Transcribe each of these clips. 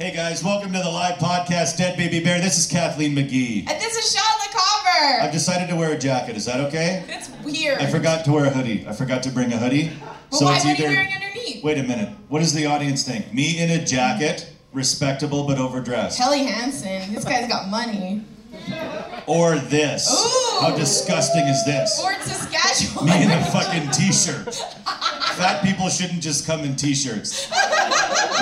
Hey guys, welcome to the live podcast, Dead Baby Bear. This is Kathleen McGee. And this is Sean the I've decided to wear a jacket. Is that okay? It's weird. I forgot to wear a hoodie. I forgot to bring a hoodie. Well, why, what are you wearing underneath? Wait a minute. What does the audience think? Me in a jacket, respectable but overdressed. Kelly Hansen. This guy's got money. Or this. Ooh. How disgusting is this? Fort Saskatchewan. Me in a fucking t-shirt. Fat people shouldn't just come in t-shirts.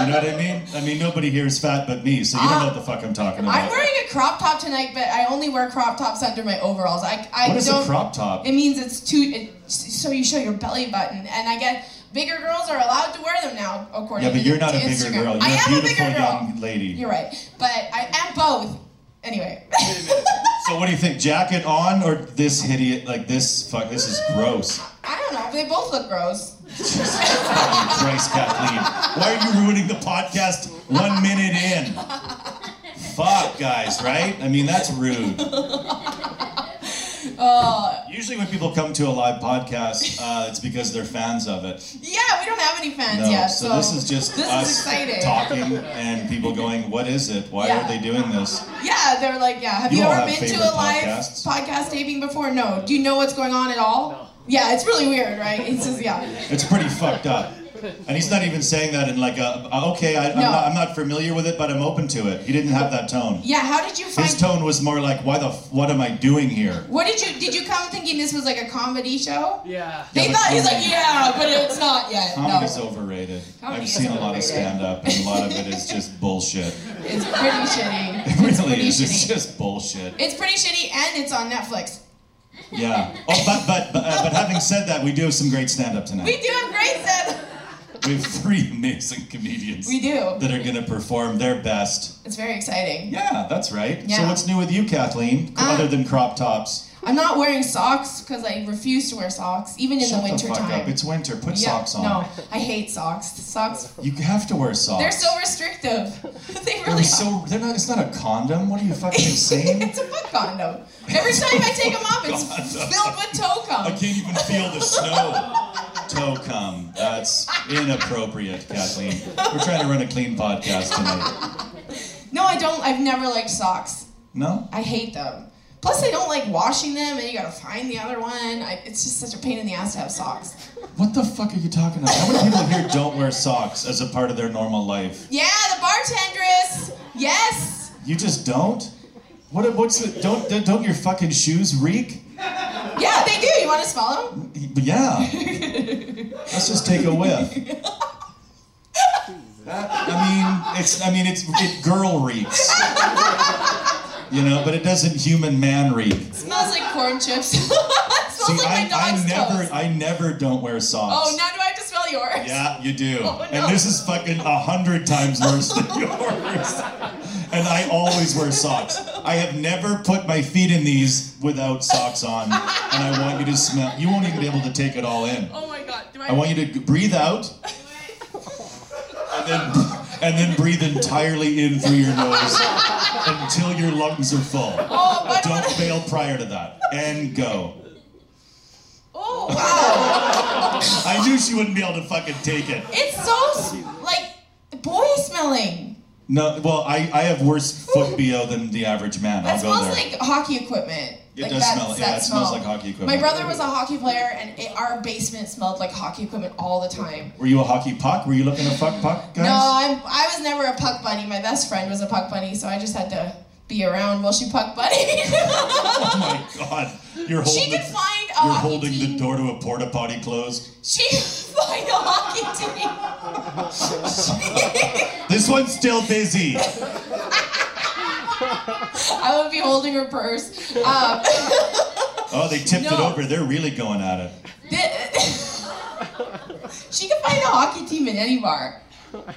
You know what I mean? I mean, nobody here is fat but me, so you don't know what the fuck I'm talking about. I'm wearing a crop top tonight, but I only wear crop tops under my overalls. I, I what is don't. a crop top? It means it's too. It, so you show your belly button, and I get bigger girls are allowed to wear them now, according to Yeah, but you're not to a bigger Instagram. girl. You're I a am a beautiful bigger girl. young lady. You're right, but I am both. Anyway. So what do you think? Jacket on or this idiot? Like this? Fuck, this is gross. I don't know. They both look gross. Fucking Christ, Kathleen. Why are you ruining the podcast one minute in? Fuck, guys, right? I mean, that's rude. Uh, Usually, when people come to a live podcast, uh, it's because they're fans of it. yeah, we don't have any fans No, yet. so, this is just this is us exciting. talking and people going, "What is it? Why Yeah. are they doing this?" Yeah, they're like, yeah. Have You you, ever have been to favorite a live podcasts. podcast taping before? No. Do you know what's going on at all? Yeah, it's really weird, right? It's just yeah. It's pretty fucked up. And he's not even saying that in like a okay. I, I'm, No. not, I'm not familiar with it, but I'm open to it. He didn't have that tone. Yeah, how did you find? His tone was more like, "Why the? f- What am I doing here?" What did you did you come thinking this was like a comedy show? Yeah. They Yeah, thought he's like, yeah, but it's not yet. Comedy's no, overrated. Comedy I've is seen a lot of stand up, and a lot of it is just bullshit. it's pretty shitty. It really pretty is. It's just bullshit. It's pretty shitty, and it's on Netflix. Yeah. Oh, but but but, uh, but having said that, we do have some great stand up tonight. We do have great set. We have three amazing comedians. We do. That are gonna perform their best. It's very exciting. Yeah, that's right. Yeah. So what's new with you, Kathleen? Uh, other than crop tops? I'm not wearing socks because I refuse to wear socks, even in Shut the winter fuck time. up. It's winter. Put yeah, socks on. No, I hate socks. Socks. You have to wear socks. They're so restrictive. they They're really so. They're not. It's not a condom. What are you fucking are. insane? it's a foot condom. Every time I take them off, it's Condom. filled with toe cum. I can't even feel the snow. Toe cum. That's inappropriate, Kathleen. We're trying to run a clean podcast tonight. No, I don't. I've never liked socks. No? I hate them. Plus, I don't like washing them, and you gotta find the other one. I, it's just such a pain in the ass to have socks. What the fuck are you talking about? How many people here don't wear socks as a part of their normal life? Yeah, the bartendress. Yes. You just don't? What? What's the? Don't don't your fucking shoes reek? Yeah, they do. You want to smell them? Yeah. Let's just take a whiff. That, I mean, it's. I mean, it's. It girl reeks. You know, but it doesn't human man reek. It smells like corn chips. See, like I, my dog's I never, toes. I never don't wear socks. Oh, now do I have to smell yours? Yeah, you do. Oh, no. And this is fucking a hundred times worse than yours. And I always wear socks. I have never put my feet in these without socks on. And I want you to smell. You won't even be able to take it all in. Oh my god. Do I? I want you to breathe out. And then, and then breathe entirely in through your nose until your lungs are full. Oh, Don't fail prior to that. And go. Oh wow. I knew she wouldn't be able to fucking take it. it's so like boy smelling. No, well, I, I have worse foot BO than the average man. That I'll go smells there. like hockey equipment. It like does that, smell- that yeah, it smells like hockey equipment. My brother was a hockey player, and it, our basement smelled like hockey equipment all the time. Were you a hockey puck? Were you looking to fuck puck, guys? No, I'm. I was never a puck bunny. My best friend was a puck bunny, so I just had to be around while she puck bunny. Oh my god. You're holding, she could the, find a you're holding team. the door to a porta potty closed. She could find a hockey team. This one's still busy. I would be holding her purse. Um, Oh, they tipped it over. They're really going at it. she could find a hockey team in any bar.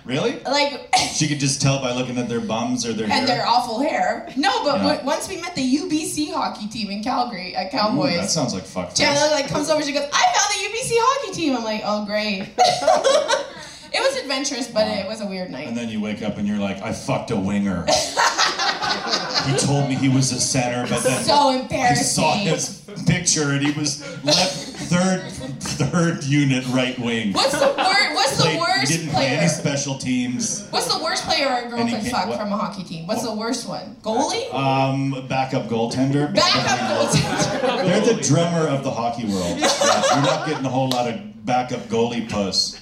Really? Like, She could just tell by looking at their bums or their and hair. their awful hair. No, but Yeah. w- once we met the UBC hockey team in Calgary at Ooh, Cowboys. that sounds like fuck. Jana like comes over, she goes, I found the UBC hockey team. I'm like, oh great. it was adventurous, but it was a weird night. And then you wake up and you're like, I fucked a winger. He told me he was a center, but then So I embarrassing. saw his picture and he was left third third unit right wing. What's the word? What's the Played worst He didn't play player? any special teams. What's the worst player a girl And he can't- fuck what? from a hockey team? What's the worst one? Goalie? Um, backup goaltender. Backup goaltender. They're the drummer of the hockey world. Yeah, you're not getting a whole lot of backup goalie puss.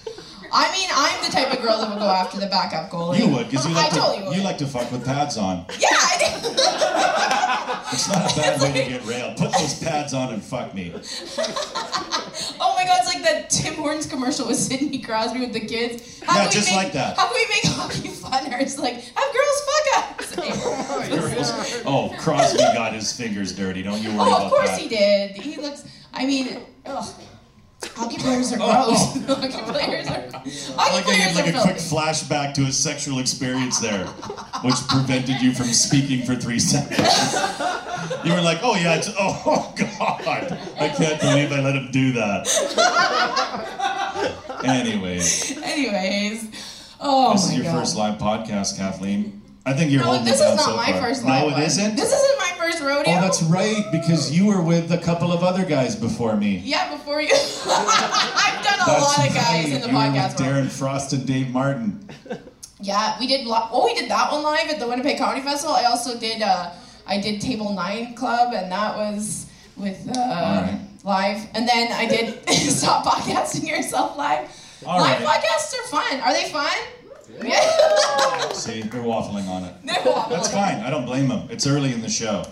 I mean, I'm the type of girl that would go after the backup goalie. You would, because you like I totally to you like to fuck with pads on. yeah, I do. It's not a bad way to get railed. Put those pads on and fuck me. Oh my god, it's like that Tim Hortons commercial with Sidney Crosby with the kids. How Yeah, we just make- like that. How can we make hockey funner? It's like, have girls fuck us. Girls. Oh, Crosby got his fingers dirty. Don't you worry oh, about that. of course that. he did. He looks, I mean, ugh. Hockey players are Oh. oh. gross. hockey players are Hockey I like players had like are a quick flashback to a sexual experience there, which prevented you from speaking for three seconds. You were like, oh yeah, it's, oh, oh god, I can't believe I let him do that. Anyways, Anyways. Oh this is your god. first live podcast, Kathleen. I think you're no, holding this is not so my far. first No, it isn't. This isn't my first rodeo. Oh, that's right, because you were with a couple of other guys before me. Yeah, before you. I've done a That's lot of guys right. in the you were podcast with world. Darren Frost and Dave Martin. Yeah, we did. Lo- oh, we did that one live at the Winnipeg Comedy Festival. I also did. Uh, I did Table Nine Club, and that was with uh, Alright. live. And then I did Stop Podcasting Yourself live. All live right. podcasts are fun. Are they fun? See, they're waffling on it. That's fine. I don't blame them. It's early in the show.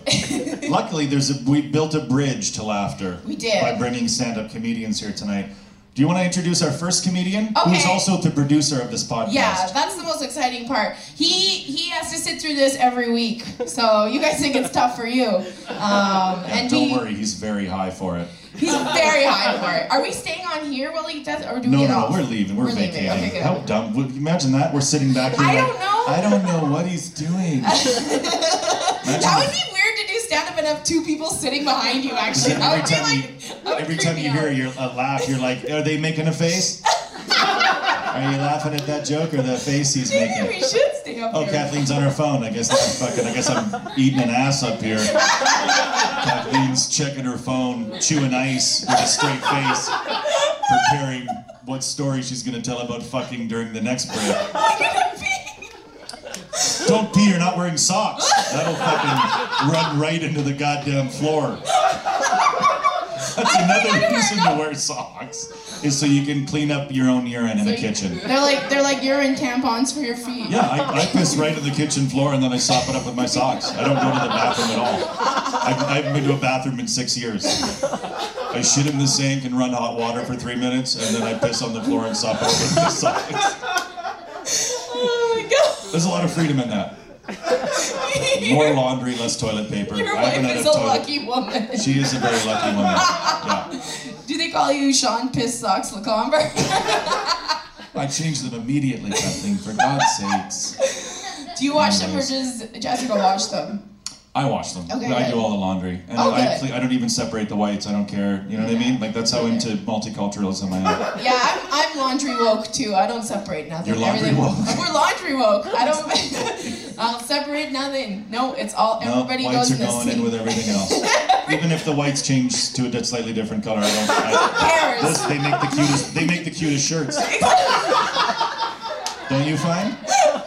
Luckily, there's a we built a bridge to laughter. We did. by bringing stand-up comedians here tonight. Do you want to introduce our first comedian, who's also the producer of this podcast? Yeah, that's the most exciting part. He he has to sit through this every week, so you guys think it's tough for you. Um, Yeah, and don't he, worry, he's very high for it. he's very high for it. Are we staying on here while he does, or do No, we no, no, off? we're leaving. We're, We're leaving. vacating. Okay, good. How dumb? Would you imagine that? We're sitting back here. I like, don't know. I don't know what he's doing. That would be weird stand up and have two people sitting behind you. Actually, every would be time like you, every time you out. hear your a laugh, you're like, are they making a face? Are you laughing at that joke or the face he's Maybe making? we should stay up Oh, here. Kathleen's on her phone. I guess that's fucking. I guess I'm eating an ass up here. Kathleen's checking her phone, chewing ice with a straight face, preparing what story she's gonna tell about fucking during the next break. Don't pee. You're not wearing socks. That'll fucking run right into the goddamn floor. That's another reason to wear socks, is so you can clean up your own urine in the kitchen. They're like they're like urine tampons for your feet. Yeah, I, I piss right in the kitchen floor and then I sop it up with my socks. I don't go to the bathroom at all. I've, I haven't been to a bathroom in six years. I shit in the sink and run hot water for three minutes and then I piss on the floor and sop it up with my socks. There's a lot of freedom in that. More laundry, less toilet paper. Your wife is a toilet. lucky woman. She is a very lucky woman. Yeah. Do they call you Sean Piss Socks Lecomber? I changed them immediately, something, for God's sakes. Do you watch them or does Jessica watch them? I wash them. Okay, I good. do all the laundry, and Oh, I, cle- I don't even separate the whites. I don't care. You know what I mean? Like that's how into multiculturalism I am. Yeah, I'm, I'm laundry woke too. I don't separate nothing. You're laundry Everything- woke. We're laundry woke. I don't. I'll separate nothing. No, it's all. No, Everybody whites goes are in going in with everything else. Even if the whites change to a slightly different color, I don't. I, Cares. this, they make the cutest. They make the cutest shirts. Don't you find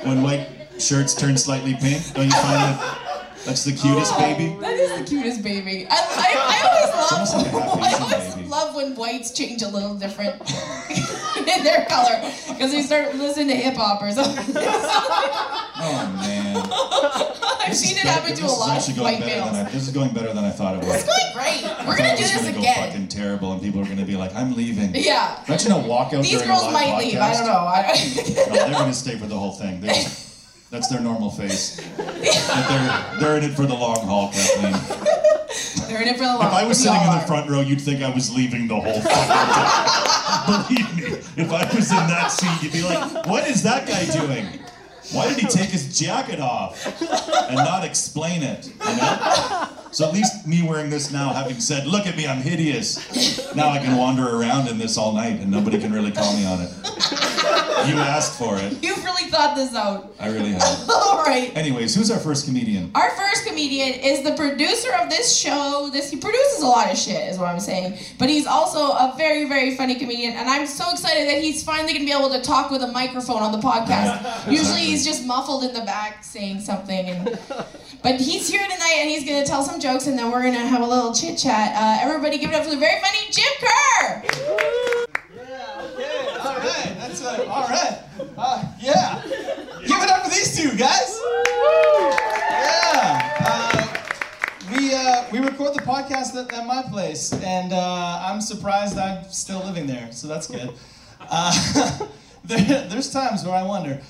when white shirts turn slightly pink? Don't you find that that's the cutest Oh, baby? That is the cutest baby. I, I, I always like love. I always baby. love when whites change a little different in their color because they start listening to hip hop or something. Oh man. I've This seen it happen to a lot of white males. I, This is going better than I thought it would. It's going great. We're gonna do was this gonna again. Go fucking terrible, and people are gonna be like, "I'm leaving." Yeah. Imagine a walkout These during girls a live might podcast. leave. I don't know. I, No, they're gonna stay for the whole thing. They're that's their normal face. But they're they're in it for the long haul, Kathleen. they're in it for the long. If I was sitting in the front row, you'd think I was leaving the whole fucking time. Believe me, if I was in that seat, you'd be like, "What is that guy doing? Why did he take his jacket off and not explain it?" You know? So at least me wearing this now, having said, look at me, I'm hideous. Now I can wander around in this all night and nobody can really call me on it. You asked for it. You've really thought this out. I really have. All right. Anyways, who's our first comedian? Our first comedian is the producer of this show. This he produces a lot of shit, is what I'm saying. But he's also a very, very funny comedian, and I'm so excited that he's finally gonna be able to talk with a microphone on the podcast. Usually he's just muffled in the back saying something, and but he's here tonight and he's gonna tell some jokes, and then we're gonna have a little chit chat. Uh, everybody, give it up for the very funny Jim Kerr. Yeah, okay, all right, that's uh, all right. Uh, yeah, give it up for these two guys. Yeah, uh, we uh, we record the podcast at, at my place, and uh, I'm surprised I'm still living there, so that's good. There, there's times where I wonder.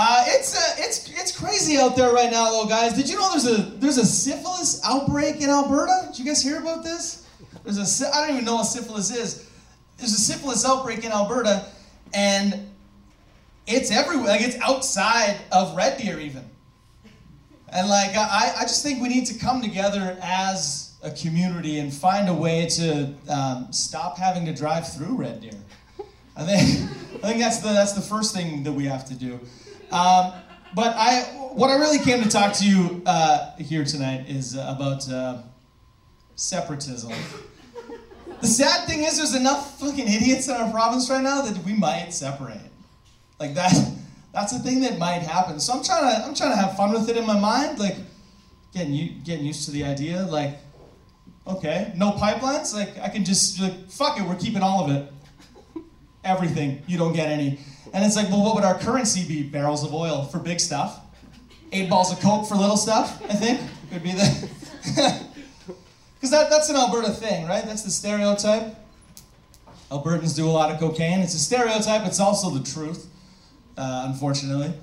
Uh, it's uh, it's it's crazy out there right now, though, guys. Did you know there's a there's a syphilis outbreak in Alberta? Did you guys hear about this? There's a I don't even know what syphilis is. There's a syphilis outbreak in Alberta, and it's everywhere. Like it's outside of Red Deer, even. And like I, I just think we need to come together as a community and find a way to um, stop having to drive through Red Deer. I think I think that's the that's the first thing that we have to do. Um, but I what I really came to talk to you uh, here tonight is about uh, separatism. The sad thing is, there's enough fucking idiots in our province right now that we might separate. Like that, that's a thing that might happen. So I'm trying to, I'm trying to have fun with it in my mind, like getting you, getting used to the idea. Like, okay, no pipelines. Like I can just like, fuck it, we're keeping all of it, everything. You don't get any. And it's like, well, what would our currency be? Barrels of oil for big stuff, eight balls of coke for little stuff. I think could be the. Because that, that's an Alberta thing, right? That's the stereotype. Albertans do a lot of cocaine. It's a stereotype, it's also the truth, uh, unfortunately.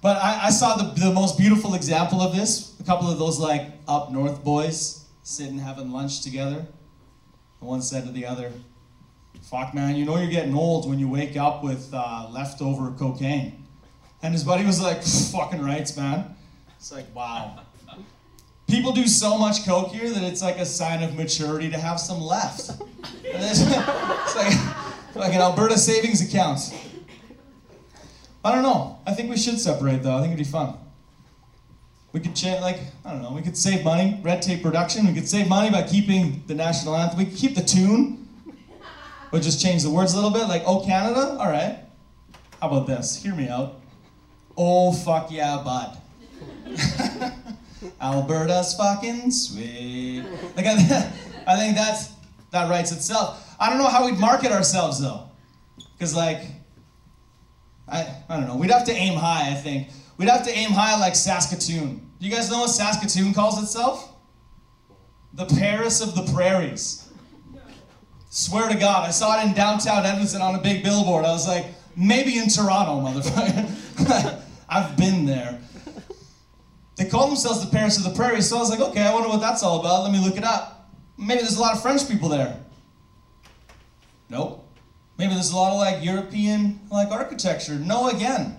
But I, I saw the, the most beautiful example of this. A couple of those, like, up north boys sitting having lunch together. One said to the other, Fuck, man, you know you're getting old when you wake up with uh, leftover cocaine. And his buddy was like, Fucking rights, man. It's like, wow people do so much coke here that it's like a sign of maturity to have some left. It's like, like an Alberta savings account. I don't know. I think we should separate though. I think it'd be fun. We could change, like, I don't know, we could save money, red tape production. We could save money by keeping the national anthem. We could keep the tune, but just change the words a little bit. Like, oh, Canada? All right. How about this? Hear me out. Oh, fuck yeah, bud. Alberta's fucking sweet. Like I, I think that's that writes itself. I don't know how we'd market ourselves though, because like, I I don't know. We'd have to aim high. I think we'd have to aim high like Saskatoon. Do you guys know what Saskatoon calls itself? The Paris of the Prairies. Swear to God, I saw it in downtown Edmonton on a big billboard. I was like, maybe in Toronto, motherfucker. I've been there. They call themselves the Paris of the Prairie, so I was like, okay, I wonder what that's all about. Let me look it up. Maybe there's a lot of French people there. Nope. Maybe there's a lot of like European like architecture. No, again.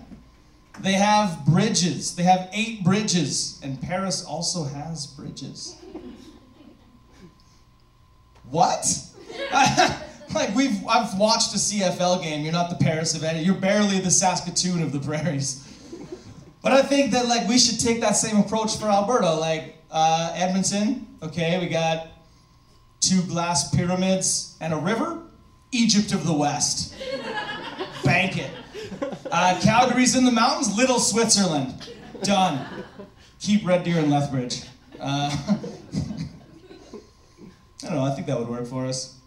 They have bridges. They have eight bridges, and Paris also has bridges. What? like we've I've watched a CFL game. You're not the Paris of any. You're barely the Saskatoon of the prairies. But I think that like we should take that same approach for Alberta. Like uh, Edmonton, okay, we got two glass pyramids and a river. Egypt of the West. Bank it. Uh, Calgary's in the mountains. Little Switzerland. Done. Keep Red Deer and Lethbridge. Uh, I don't know. I think that would work for us.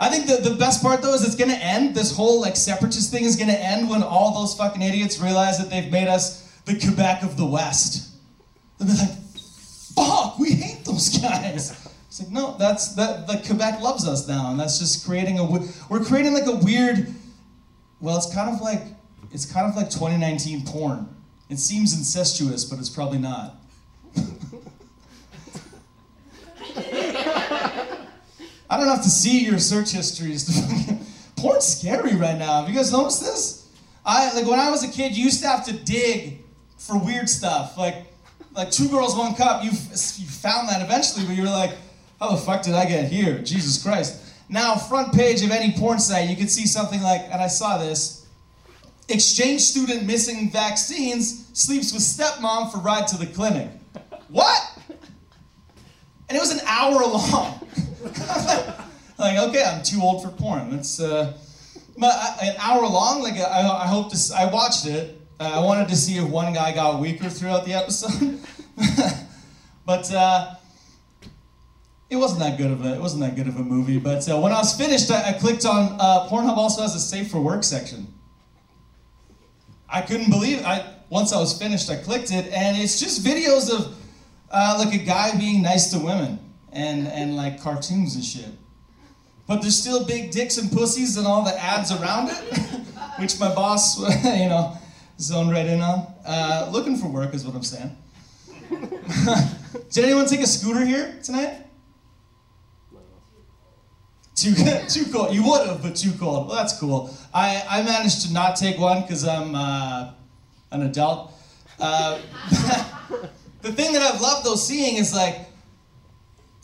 I think the, the best part though is it's gonna end. This whole like separatist thing is gonna end when all those fucking idiots realize that they've made us the Quebec of the West. They'll be like, fuck, we hate those guys. It's like, no, that's that the Quebec loves us now, and that's just creating a we're creating like a weird well, it's kind of like it's kind of like 2019 porn. It seems incestuous, but it's probably not. I don't have to see your search histories. Porn's scary right now. Have you guys noticed this? I like when I was a kid, you used to have to dig for weird stuff. Like like two girls, one cup. You you found that eventually, but you were like, how the fuck did I get here? Jesus Christ. Now, front page of any porn site, you could see something like, and I saw this exchange student missing vaccines sleeps with stepmom for ride to the clinic. What? And it was an hour long. like, okay, I'm too old for porn. That's uh, an hour long. Like, I, I hope to. I watched it. Uh, I wanted to see if one guy got weaker throughout the episode, but uh, it wasn't that good of a. It wasn't that good of a movie. But uh, when I was finished, I, I clicked on uh, Pornhub. Also has a safe for work section. I couldn't believe. I once I was finished, I clicked it, and it's just videos of uh, like a guy being nice to women and and like cartoons and shit. But there's still big dicks and pussies and all the ads around it, which my boss, you know, zoned right in on. Uh, looking for work is what I'm saying. Did anyone take a scooter here tonight? Too too cold. You would have, but too cold. Well, that's cool. I, I managed to not take one because I'm uh, an adult. Uh, the thing that I've loved though seeing is like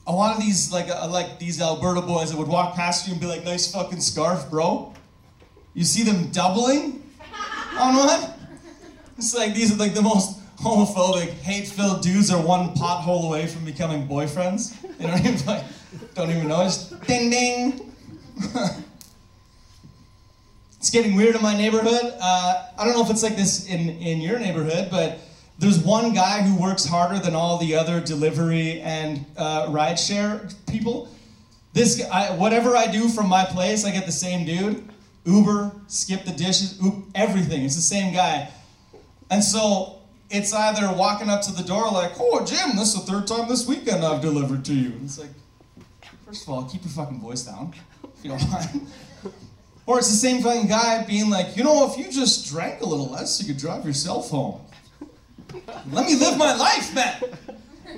a lot of these like uh, like these Alberta boys that would walk past you and be like, "Nice fucking scarf, bro." You see them doubling on one. It's like these are like the most homophobic, hate-filled dudes are one pothole away from becoming boyfriends. They don't even like, don't even know. It's ding ding. it's getting weird in my neighborhood. Uh, I don't know if it's like this in in your neighborhood, but there's one guy who works harder than all the other delivery and uh, rideshare people. This I, whatever I do from my place, I get the same dude. Uber, skip the dishes, oop, everything. It's the same guy. And so it's either walking up to the door like, "Oh, Jim, this is the third time this weekend I've delivered to you." And it's like, first of all, keep your fucking voice down, if you don't mind. Or it's the same fucking guy being like, you know, if you just drank a little less, you could drive yourself home. Let me live my life, man.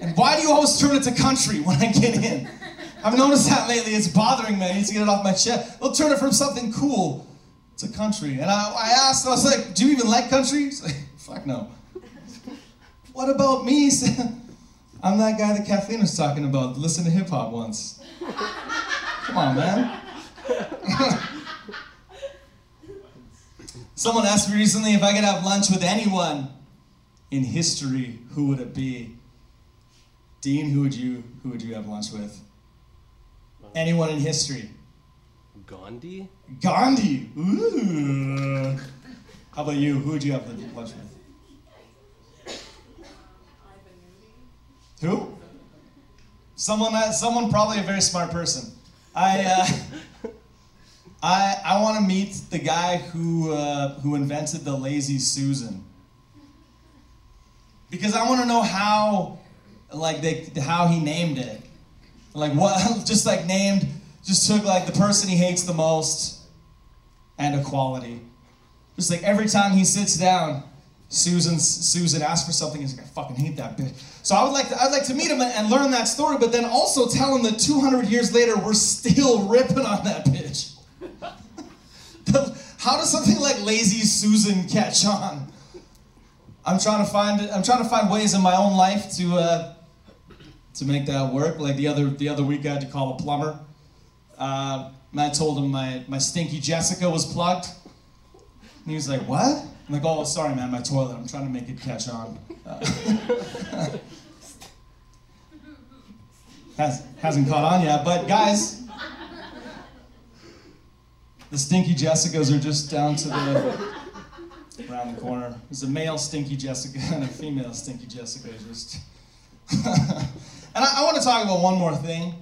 And why do you always turn it to country when I get in? I've noticed that lately. It's bothering me. I need to get it off my chest. They'll turn it from something cool to country. And I, I asked, I was like, do you even like country? He's like, fuck no. What about me? I'm that guy that Kathleen was talking about. Listen to hip hop once. Come on, man. Someone asked me recently if I could have lunch with anyone in history, who would it be? Dean, who would you who would you have lunch with? Anyone in history? Gandhi? Gandhi. Ooh. How about you? Who would you have lunch with? Who? Someone. Uh, someone probably a very smart person. I. Uh, I I want to meet the guy who uh, who invented the lazy Susan because I want to know how, like they, how he named it, like what, just like named, just took like the person he hates the most, and equality. Just like every time he sits down, Susan Susan asks for something. He's like, I fucking hate that bitch. So I would like to, I'd like to meet him and learn that story, but then also tell him that 200 years later we're still ripping on that bitch. How does something like Lazy Susan catch on? I'm trying to find I'm trying to find ways in my own life to uh, to make that work. Like the other the other week, I had to call a plumber. Uh, and I told him my my stinky Jessica was plugged, and he was like, "What?" I'm like, "Oh, sorry, man, my toilet. I'm trying to make it catch on." Uh, has hasn't caught on yet, but guys. The stinky Jessicas are just down to the around the corner. There's a male Stinky Jessica and a female Stinky Jessica. Just, and I, I want to talk about one more thing.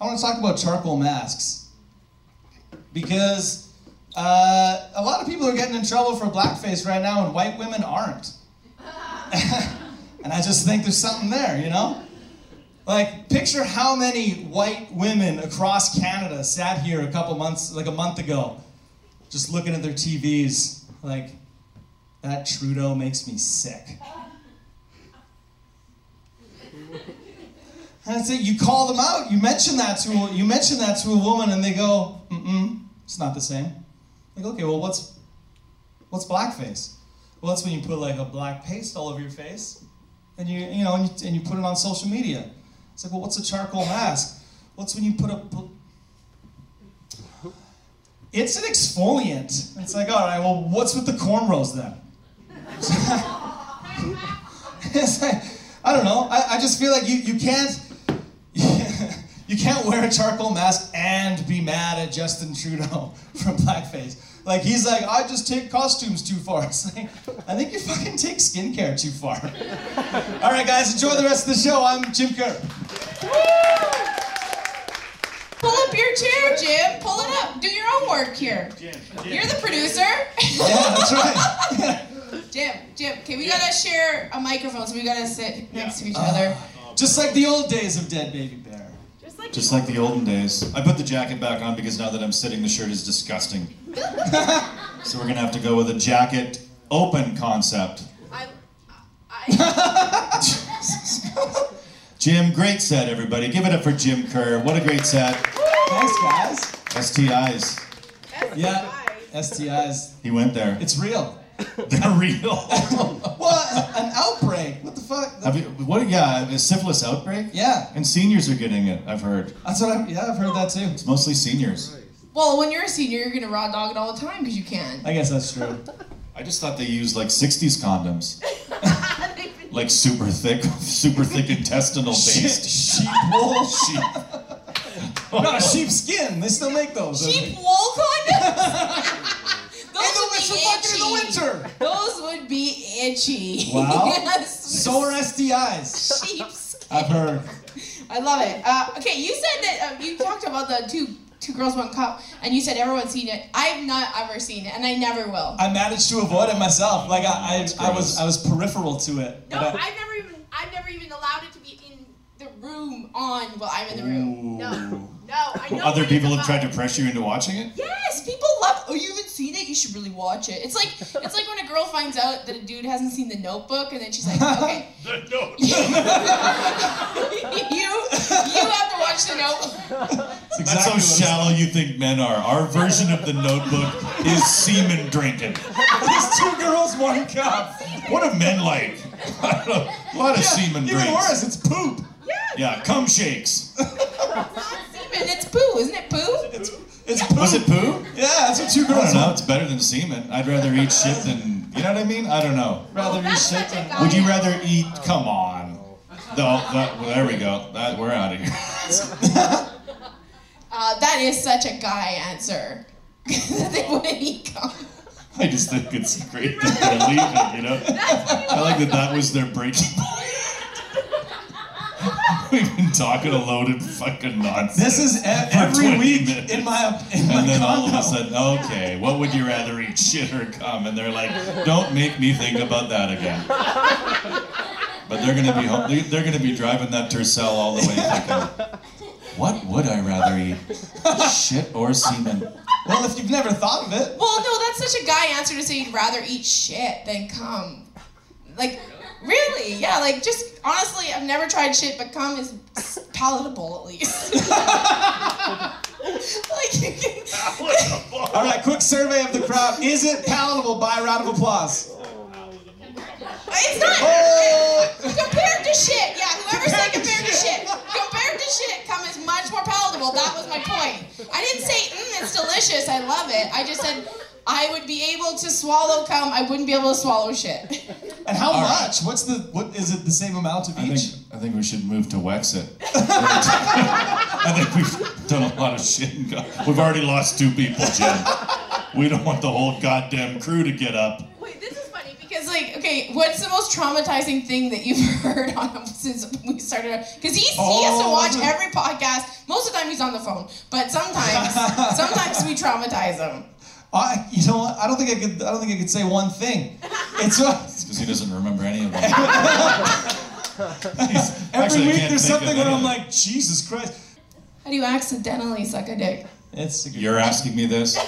I want to talk about charcoal masks because uh, a lot of people are getting in trouble for blackface right now, and white women aren't. and I just think there's something there, you know. Like, picture how many white women across Canada sat here a couple months, like a month ago, just looking at their TVs like, that Trudeau makes me sick. And it's like you call them out. You mention that to a, you mention that to a woman, and they go, "Mm-mm, it's not the same." Like, okay, well, what's what's blackface? Well, that's when you put like a black paste all over your face. and you you know and you, and you put it on social media. It's like, well, what's a charcoal mask? What's when you put a it's an exfoliant. It's like, all right, well, what's with the cornrows then? it's like, I don't know. I, I just feel like you, you can't you can't wear a charcoal mask and be mad at Justin Trudeau for blackface. Like he's like, I just take costumes too far. It's like, I think you fucking take skincare too far. All right, guys, enjoy the rest of the show. I'm Jim Kerr. Pull up your chair, Jim. Pull it up. Do your own work here. Jim, You're the producer. Yeah, that's right. Jim, Jim, okay, we gotta share a microphone, so we gotta sit next to each other. Uh, just like the old days of Dead Baby Bear. Just like Just like the olden days. I put the jacket back on because now that I'm sitting, the shirt is disgusting. so we're gonna have to go with a jacket open concept. I, I, Jim, great set, everybody. Give it up for Jim Kerr. What a great set. Thanks, guys. STIs. Yeah, STIs. He went there. It's real. They're real. What? An outbreak? What the fuck? Have you, what? Yeah, a syphilis outbreak. Yeah, And seniors are getting it. I've heard. that's what I'm. Yeah, I've heard that too. It's mostly seniors. well, when you're a senior, you're gonna raw dog it all the time because you can. I guess that's true. I just thought they used like '60s condoms, like super thick, super thick intestinal based. sheep wool. Sheep. No, sheep skin. They still make those. Sheep wool condoms. Those the, would it's be for fucking in the winter. Those would be itchy. Wow. yes. So are STIs. sheep's. I've heard. I love it. Uh, okay, you said that uh, you talked about the two two girls one cup, and you said everyone's seen it. I've not ever seen it, and I never will. I managed to avoid it myself. Like I, I, I was. I was peripheral to it. No, But I- I've never even I've never even allowed it to be in the room on while I'm in the room. No, no, I know. Other people have tried to pressure you into watching it. Yes, people love. Oh, you haven't seen it? You should really watch it. It's like it's like when a girl finds out that a dude hasn't seen The Notebook, and then she's like, okay, no. you you have to watch The Notebook. It's That's exactly how shallow you think men are. Our version of the Notebook is semen drinking. It's two girls, one cup. What are men like? a lot of semen Even drinks. worse, it's poop. Yeah, yeah, cum shakes. It's not semen. It's poo, isn't it? Poo. It's, it's poop. Was it poo? Yeah, that's what two I don't know. It's better than semen. I'd rather eat shit than. You know what I mean? I don't know. Rather be that's shit such a than. guy. Would you rather eat? Come on. No, that, well, there we go. That we're out of here. Uh, that is such a guy answer. they wouldn't eat cum. I just think it's great that they're leaving. You know. I like that that was their breaking point. We've been talking a loaded fucking nonsense. This is e- every week minutes. in my in my And then all of a sudden, okay, what would you rather eat, shit or cum? And they're like, don't make me think about that again. But they're gonna be home, they're- they're gonna be driving that Tercel all the way thinking, what would I rather eat, shit or semen? Well, if you've never thought of it, Well, no, that's such a guy answer to say you'd rather eat shit than cum. Like, really? Yeah, like, just honestly, I've never tried shit, but cum is palatable at least. like, you can. all right. Quick survey of the crowd: Is it palatable? By a round of applause. It's not. Oh! Compared to shit, yeah, whoever said compared to shit. Compared to shit, cum is much more palatable. That was my point. I didn't say, mm, it's delicious, I love it. I just said, I would be able to swallow cum, I wouldn't be able to swallow shit. And how All right. much? What's the what? Is it the same amount of I think each? I think we should move to Wexit. I think we've done a lot of shit. And go- we've already lost two people, Jim. We don't want the whole goddamn crew to get up. Wait, this is funny because, like, okay, what's the most traumatizing thing that you've heard on him since we started? Because he, he has to Oh, watch every podcast. Most of the time he's on the phone, but sometimes, sometimes we traumatize him. I, you know what? I don't think I could. I don't think I could say one thing. It's uh, Because he doesn't remember any of them. Every week there's something where I'm like, Jesus Christ. How do you accidentally suck a dick? It's a good You're asking me this?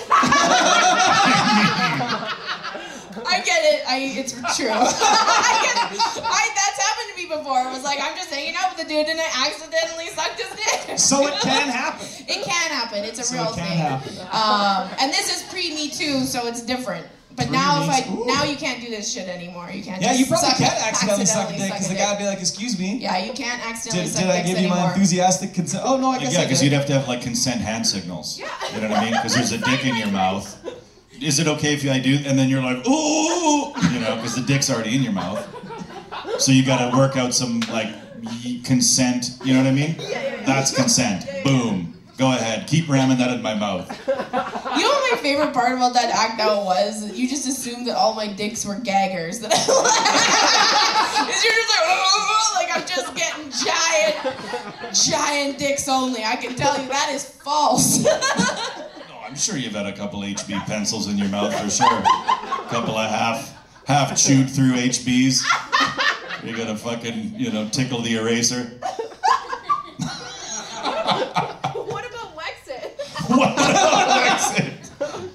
I get it. I it's true. I get it. I, that's happened to me before. It was like I'm just hanging out with a dude and I accidentally sucked his dick. So it can happen. It can happen. It's a So real it can thing. happen. Um, and this is pre Me Too, so it's different. But Three now if I. Ooh. now you can't do this shit anymore. You can't. Yeah, just you probably suck- can accidentally suck a dick because the dick. guy would be like, "Excuse me, Yeah, you can't accidentally did, suck did I give you my enthusiastic consent?" Oh no, I guess Yeah, because you'd have to have like consent hand signals. Yeah. You know what I mean? Because there's a dick in your mouth. Is it okay if I do? And then you're like, ooh, you know, because the dick's already in your mouth. So you got to work out some like y- consent. You know what I mean? Yeah. That's consent. Boom. Go ahead. Keep ramming that in my mouth. You know what my favorite part about that act now was? You just assumed that all my dicks were gaggers. That you're just like, "Oh," like I'm just getting giant, giant dicks only. I can tell you that is false. No, I'm sure you've had a couple HB pencils in your mouth for sure. A couple of half half chewed through HBs. You're gonna fucking you know tickle the eraser. what about Wexit? What? Wexit.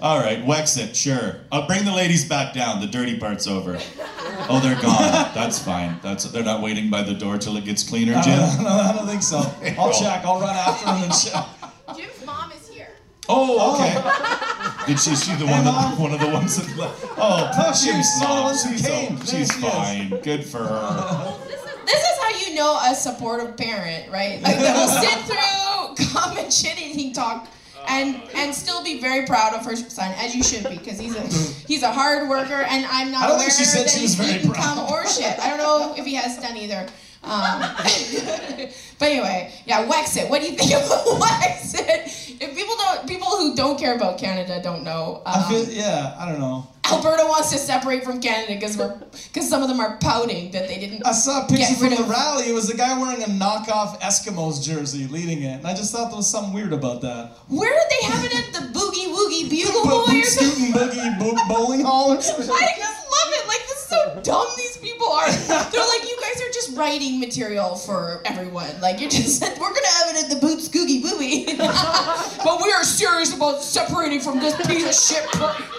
All right, Wexit, sure. I'll bring the ladies back down. The dirty part's over. Oh, they're gone. That's fine. That's they're not waiting by the door till it gets cleaner, Jim. no, I don't think so. I'll check. I'll run after them and check. Oh, okay. Oh. Did she? Is she the one? That, one of the ones that left? Oh, oh No, she Jim's was one of the mom. She's, came. oh, she's she is. fine. Good for her. This is, this is how you know a supportive parent, right? Like that will sit through common shit eating talk and and still be very proud of her son, as you should be, because he's a he's a hard worker, and I'm not I don't aware think she said that she he's was very eaten proud. cum or shit. I don't know if he has done either. Um, but anyway, yeah, Wexit. What do you think about Wexit? If people don't, people who don't care about Canada don't know. Um, I feel, yeah, I don't know. Alberta wants to separate from Canada because we're because some of them are pouting that they didn't. I saw a picture from the rally. It was a guy wearing a knockoff Eskimos jersey leading it, and I just thought there was something weird about that. Where did they have it at the Boogie Woogie Bugle Bo- Boy or something? boogie bowling hall or something. I just love it. Like this is so dumb. These people are. They're like you guys are just writing material for everyone. Like you're just we're gonna have it at the boots Scoogie Boogie, but we are serious about separating from this piece of shit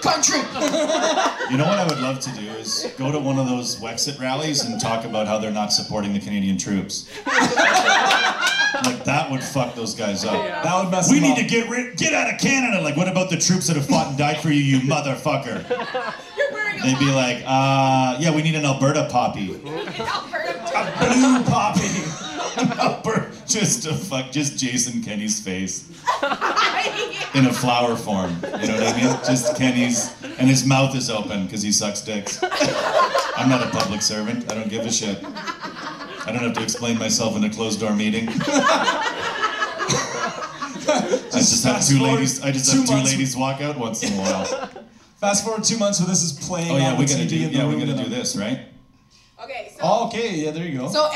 country. You know what I would love to do is go to one of those Wexit rallies and talk about how they're not supporting the Canadian troops. like that would fuck those guys up. That would mess We him need up. to get rid, get out of Canada. Like, what about the troops that have fought and died for you, you motherfucker? You're wearing a They'd be like, uh, yeah, we need an Alberta poppy. Alberta. blue poppy. Alberta, just to fuck, just Jason Kenney's face in a flower form. You know what I mean? Just Kenney's, and his mouth is open because he sucks dicks. I'm not a public servant. I don't give a shit. I don't have to explain myself in a closed door meeting. I just have two ladies. I just two have two ladies walk out once in a while. Fast forward two months where this is playing Oh yeah, on we the gotta TV do. in Yeah, we room gotta do this, right? Okay, so. Oh, okay, yeah, there you go. So,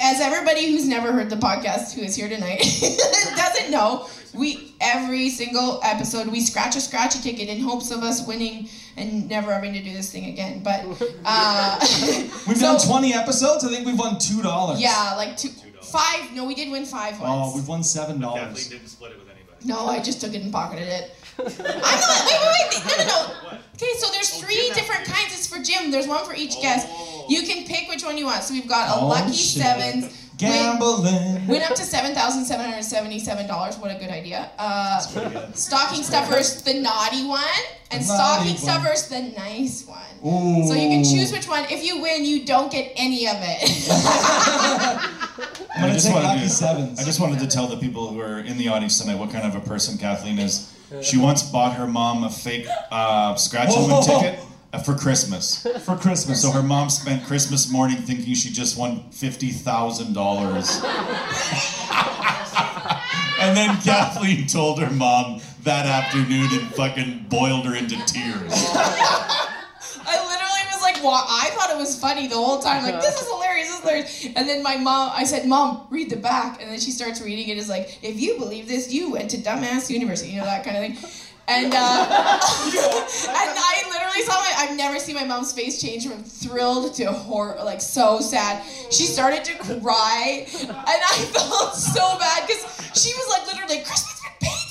as everybody who's never heard the podcast who is here tonight doesn't know, we every single episode we scratch a scratch a ticket in hopes of us winning and never having to do this thing again. But uh, we've so- done 20 episodes. I think we've won two dollars. Yeah, like two, five. No, we did win five once. Oh, we've won seven Kathleen dollars. didn't split it with anybody. No, I just took it and pocketed it. I'm not. Wait, wait, wait. No, no, no. Okay, so there's three different kinds. It's for Jim. There's one for each guest. You can pick which one you want. So we've got a Oh, lucky shit. sevens. Win, Gambling. win up to seven thousand seven hundred seventy-seven dollars. What a good idea. Uh, good. stocking stuffers, the naughty one, and The stocking one. stuffers, the nice one. Ooh. So you can choose which one. If you win, you don't get any of it. I'm gonna just take wanted lucky to, sevens. I just wanted to tell the people who are in the audience tonight what kind of a person Kathleen is. She once bought her mom a fake uh, scratch and win Whoa. ticket uh, for Christmas. for Christmas. So her mom spent Christmas morning thinking she just won fifty thousand dollars. and then Kathleen told her mom that afternoon and fucking boiled her into tears. I literally was like, "Well, I thought it was funny the whole time. Like, this is hilarious, this is hilarious." And then my mom, I said, "Mom, read the back." And then she starts reading it. Is like, "If you believe this, you went to dumbass university." You know that kind of thing. And uh, and I literally saw my. I've never seen my mom's face change from thrilled to horror, like so sad. She started to cry, and I felt so bad because she was like literally, "Christmas has been paid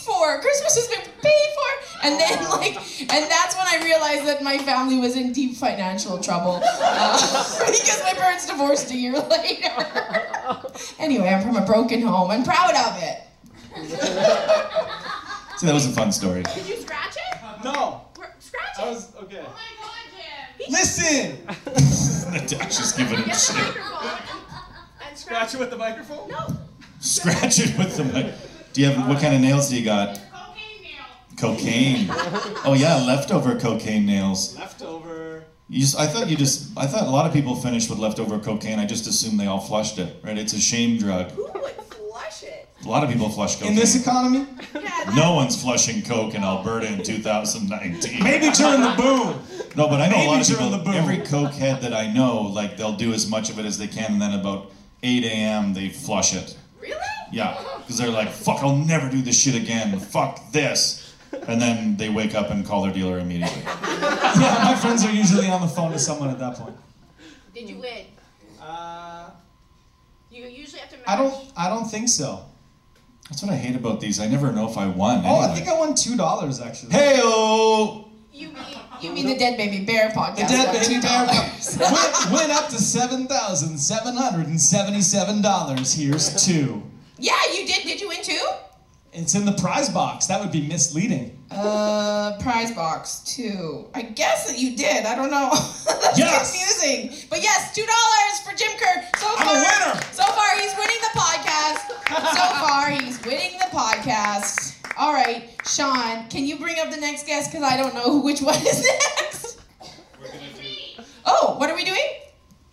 for. Christmas has been paid for." And then like, and that's when I realized that my family was in deep financial trouble uh, because my parents divorced a year later. anyway, I'm from a broken home. I'm proud of it. So that was a fun story. Did you scratch it? no. Scratch I it. was okay. Oh my God. Listen! Natasha's giving him shit. And Scratch it with the microphone? No. Scratch it with the mic. Do you have what kind of nails do you got? Cocaine. Nails. Cocaine. Oh yeah, leftover cocaine nails. Leftover. You just, I thought you just, I thought a lot of people finished with leftover cocaine. I just assumed they all flushed it, right? It's a shame drug. Who would flush it? A lot of people flush cocaine. In this economy? No one's flushing coke in Alberta in 2019. Maybe during the boom. No, but I know Maybe a lot of during people. the boom. Every coke head that I know, like they'll do as much of it as they can, and then about 8 a.m. they flush it. Really? Yeah, because they're like, "Fuck, I'll never do this shit again. Fuck this," and then they wake up and call their dealer immediately. Yeah, my friends are usually on the phone to someone at that point. Did you win? Uh, You usually have to match. I don't. I don't think so. That's what I hate about these. I never know if I won. Oh, I think I won two dollars actually. Hey, oh! You mean you mean the Dead Baby Bear podcast? The dead baby bear $2. went, went up to seven thousand seven hundred and seventy-seven dollars. Here's two. Yeah, you did. Did you win too? It's in the prize box. That would be misleading. Uh, prize box two. I guess that you did. I don't know. That's Yes! confusing. But yes, two dollars for Jim Kerr. So I'm far, a winner! So far, he's winning the podcast. so far, he's winning the podcast. All right, Sean, can you bring up the next guest? Because I don't know who, which one is next. We're gonna do. Oh, what are we doing?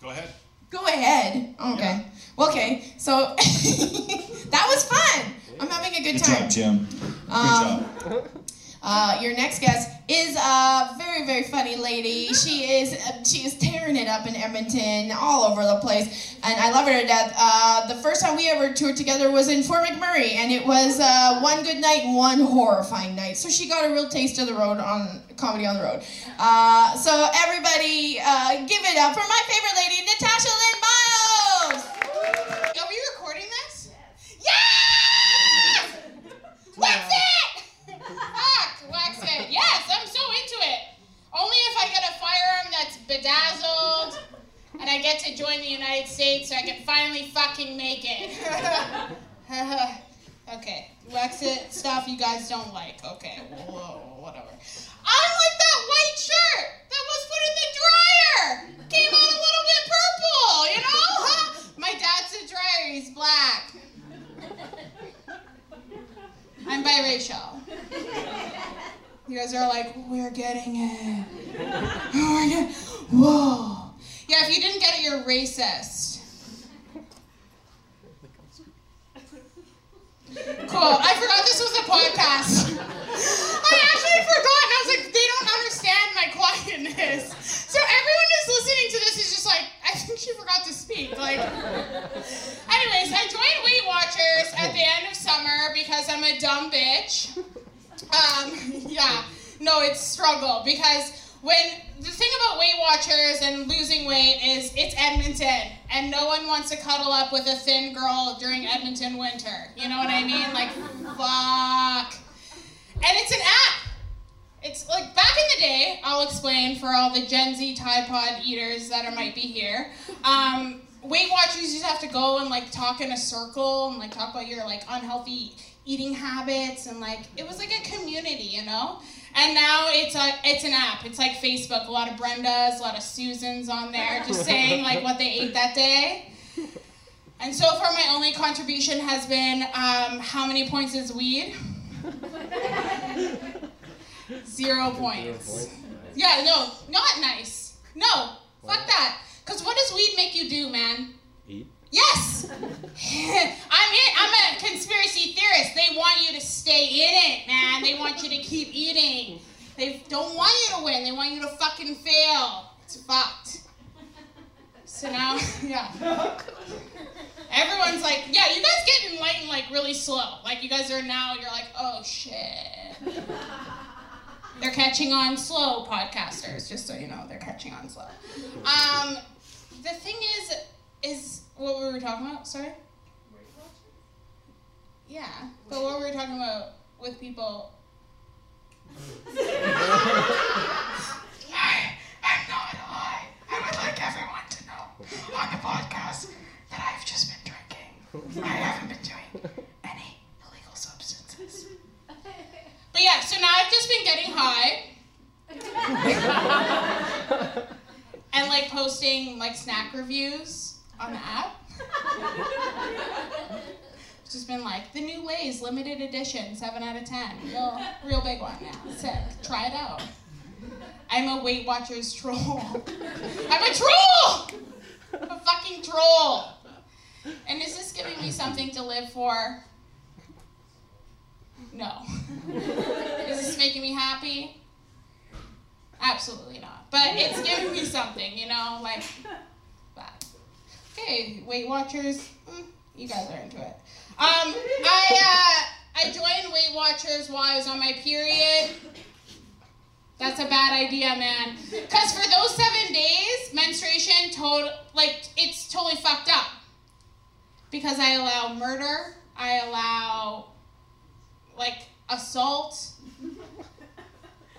Go ahead. Go ahead. Okay. Well, okay. So that was fun. I'm having a good Good time. job, Jim. Good Um, job. Uh, your next guest is a very, very funny lady. She is she is tearing it up in Edmonton, all over the place, and I love her to death. Uh, the first time we ever toured together was in Fort McMurray, and it was uh, one good night and one horrifying night. So she got a real taste of the road on comedy on the road. Uh, so everybody, uh, give it up for my favorite lady, Natasha Lyn Myles. Are we recording this? Yes! Wax it! Fuck, wax it. Yes, I'm so into it. Only if I get a firearm that's bedazzled and I get to join the United States so I can finally fucking make it. okay, wax it stuff you guys don't like. Okay, whoa, whatever. I like that white shirt that was put in the dryer. Came out a little bit purple, you know? My dad's a dryer, he's black. I'm biracial. You guys are like, we're getting it. Whoa. Yeah, if you didn't get it, you're racist. Cool. I forgot this was a podcast. I actually forgot, and I was like, they don't understand my quietness. So everyone who's listening to this is just like, I think she forgot to speak. Like, anyways, I joined Weight Watchers at the end of summer because I'm a dumb bitch. Um, yeah, no, it's struggle because when the thing about Weight Watchers and losing weight is it's Edmonton and no one wants to cuddle up with a thin girl during Edmonton winter. You know what I mean? Like, fuck. And it's an app. It's like back in the day, I'll explain for all the Gen Z Tide Pod eaters that are, might be here. Um, Weight Watchers used to have to go and like talk in a circle and like talk about your like unhealthy eating habits and like it was like a community, you know. And now it's a it's an app. It's like Facebook. A lot of Brendas, a lot of Susans on there, just saying like what they ate that day. And so far, my only contribution has been um, how many points is weed? Zero points. Yeah, no, not nice. No, fuck that. Cause what does weed make you do, man? Eat. Yes! I'm it. I'm a conspiracy theorist. They want you to stay in it, man. They want you to keep eating. They don't want you to win. They want you to fucking fail. It's fucked. So now, yeah. Everyone's like, yeah, you guys get enlightened like really slow. Like you guys are now, you're like, oh shit. They're catching on slow, podcasters. Just so you know, they're catching on slow. Um, the thing is, is what were we talking about? Sorry. Yeah, but what we were we talking about with people? Hi, I'm not high. I would like everyone to know on the podcast that I've just been drinking. I haven't been doing any illegal substances. But yeah, so now I've just been getting high. And like posting like snack reviews on the app. It's just been like the new Lay's limited edition, seven out of ten, real, real big one. Yeah, sick. Try it out. I'm a Weight Watchers troll. I'm a troll. I'm a fucking troll. And is this giving me something to live for? No. is this making me happy? Absolutely not. But it's giving me something, you know, like that. Okay, Weight Watchers, mm, you guys are into it. Um, I uh, I joined Weight Watchers while I was on my period. That's a bad idea, man. Cause for those seven days, menstruation total like it's totally fucked up. Because I allow murder, I allow like assault.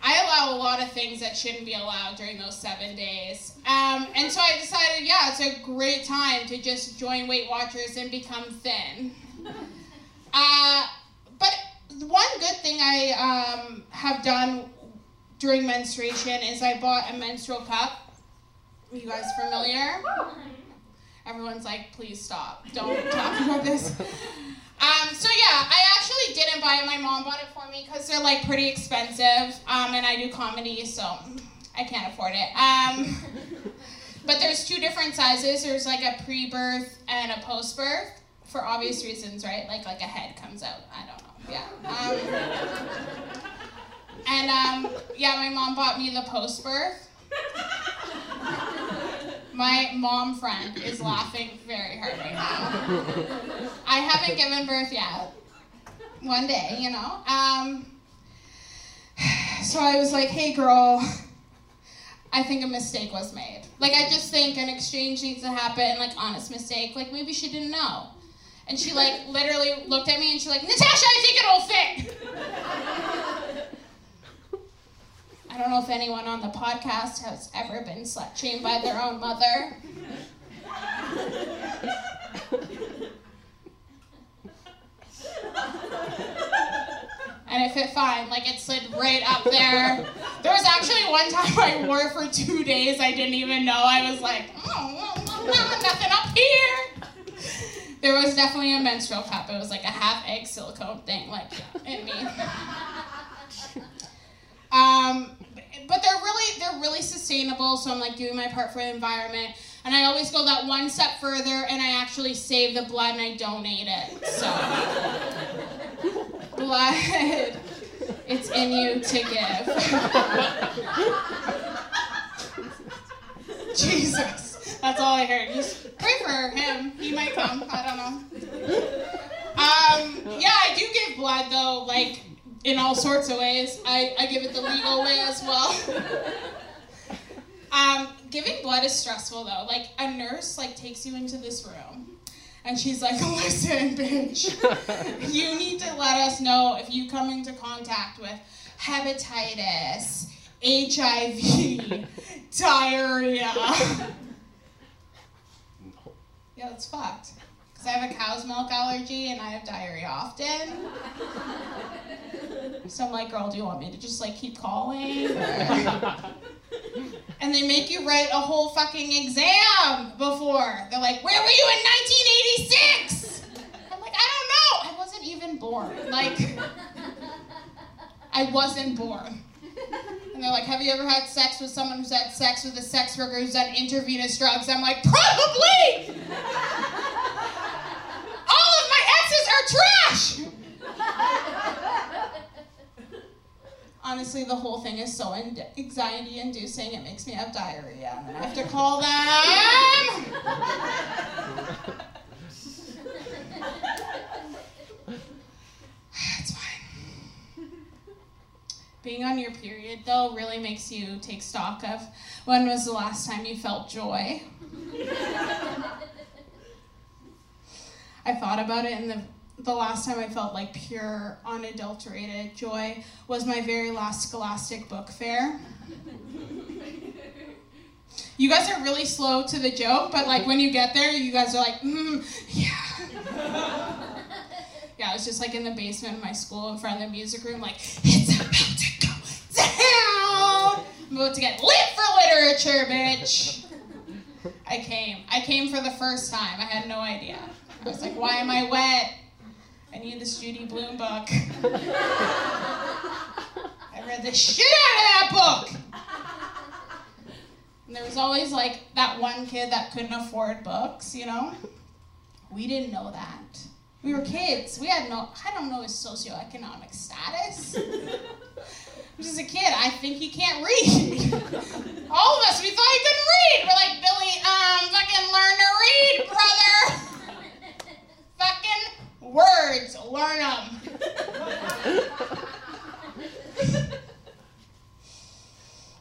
I allow a lot of things that shouldn't be allowed during those seven days. Um, and so I decided, yeah, it's a great time to just join Weight Watchers and become thin. Uh, but one good thing I um, have done during menstruation is I bought a menstrual cup. Are you guys familiar? Everyone's like, please stop. Don't talk about this. Um, so yeah, I actually didn't buy it. My mom bought it for me because they're like pretty expensive, um, and I do comedy, so I can't afford it. Um, but there's two different sizes. There's like a pre-birth and a post-birth for obvious reasons, right? Like like a head comes out. I don't know. Yeah. Um, and um, yeah, my mom bought me the post-birth. My mom friend is laughing very hard right now. I haven't given birth yet. One day, you know. Um, so I was like, hey girl, I think a mistake was made. Like I just think an exchange needs to happen, like honest mistake. Like maybe she didn't know. And she like literally looked at me and she's like, Natasha, I think it'll fit. I don't know if anyone on the podcast has ever been slut shamed by their own mother. and it fit fine. Like it slid right up there. There was actually one time I wore it for two days. I didn't even know. I was like, oh, nothing up here. There was definitely a menstrual cup. It was like a half egg silicone thing, like in me. Um, but they're really they're really sustainable. So I'm like doing my part for the environment. And I always go that one step further, and I actually save the blood and I donate it. So blood, it's in you to give. Jesus, that's all I heard. Just pray for him. He might come. I don't know. Um, yeah, I do give blood though, like in all sorts of ways. I, I give it the legal way as well. um, giving blood is stressful though. Like a nurse like takes you into this room and she's like, listen, bitch, you need to let us know if you come into contact with hepatitis, HIV, diarrhea. Yeah, that's fucked. Because I have a cow's milk allergy and I have diarrhea often. So I'm like, girl, do you want me to just like keep calling? and they make you write a whole fucking exam before. They're like, where were you in 1986? I'm like, I don't know. I wasn't even born. Like, I wasn't born. And they're like, have you ever had sex with someone who's had sex with a sex worker who's done intravenous drugs? I'm like, probably! All of my exes are trash! Honestly, the whole thing is so anxiety inducing, it makes me have diarrhea. I have to call them. it's fine. Being on your period, though, really makes you take stock of when was the last time you felt joy. I thought about it, and the the last time I felt like pure, unadulterated joy was my very last Scholastic book fair. You guys are really slow to the joke, but like when you get there, you guys are like, mm, yeah. Yeah, I was just like in the basement of my school in front of the music room, like, it's about to go down. I'm about to get lit for literature, bitch. I came. I came for the first time. I had no idea. I was like, why am I wet? I need this Judy Blume book. I read the shit out of that book. And there was always like that one kid that couldn't afford books, you know? We didn't know that. We were kids. We had no, I don't know his socioeconomic status. I'm just a kid. I think he can't read. All of us, we thought he couldn't read. We're like, Billy, um, fucking learn to read, brother. fucking words, learn them.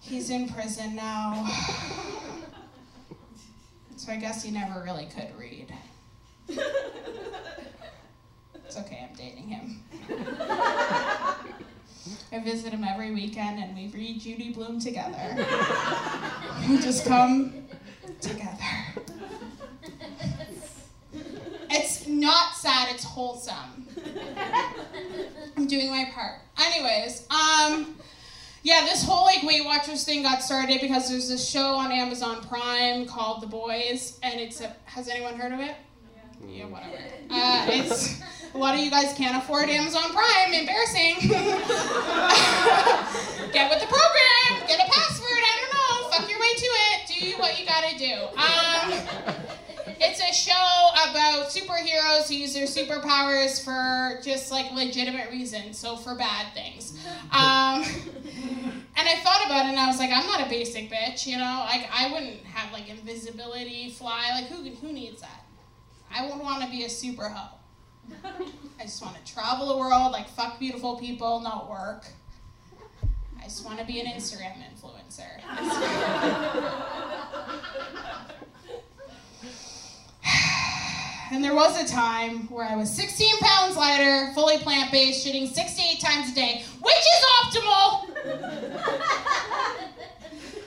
He's in prison now. So I guess he never really could read. It's okay, I'm dating him. I visit him every weekend and we read Judy Blume together. We just come together. It's not sad, it's wholesome. I'm doing my part. Anyways, um, yeah, this whole like Weight Watchers thing got started because there's this show on Amazon Prime called The Boys, and it's a, has anyone heard of it? Yeah, whatever. Uh, it's a lot of you guys can't afford Amazon Prime. Embarrassing. Get with the program. Get a password. I don't know. Fuck your way to it. Do what you gotta do. Um, it's a show about superheroes who use their superpowers for just like legitimate reasons, so for bad things. Um, and I thought about it and I was like, I'm not a basic bitch, you know? Like I wouldn't have like invisibility, fly, like who who needs that? I would want to be a super hoe. I just want to travel the world, like fuck beautiful people, not work. I just want to be an Instagram influencer. And there was a time where I was 16 pounds lighter, fully plant based, shitting 68 times a day, which is optimal.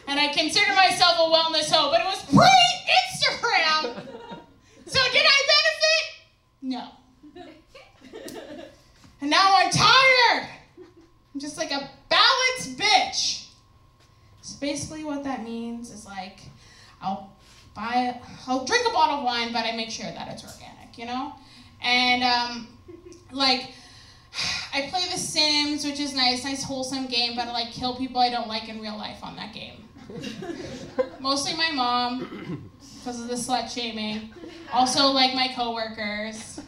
and I consider myself a wellness hoe, but it was pre Instagram. So did I benefit? No. And now I'm tired. I'm just like a balanced bitch. So basically, what that means is like, I'll buy, I'll drink a bottle of wine, but I make sure that it's organic, you know? And, um, like, I play The Sims, which is nice, nice wholesome game, but I like kill people I don't like in real life on that game. Mostly my mom, because of the slut shaming. Also, like my coworkers.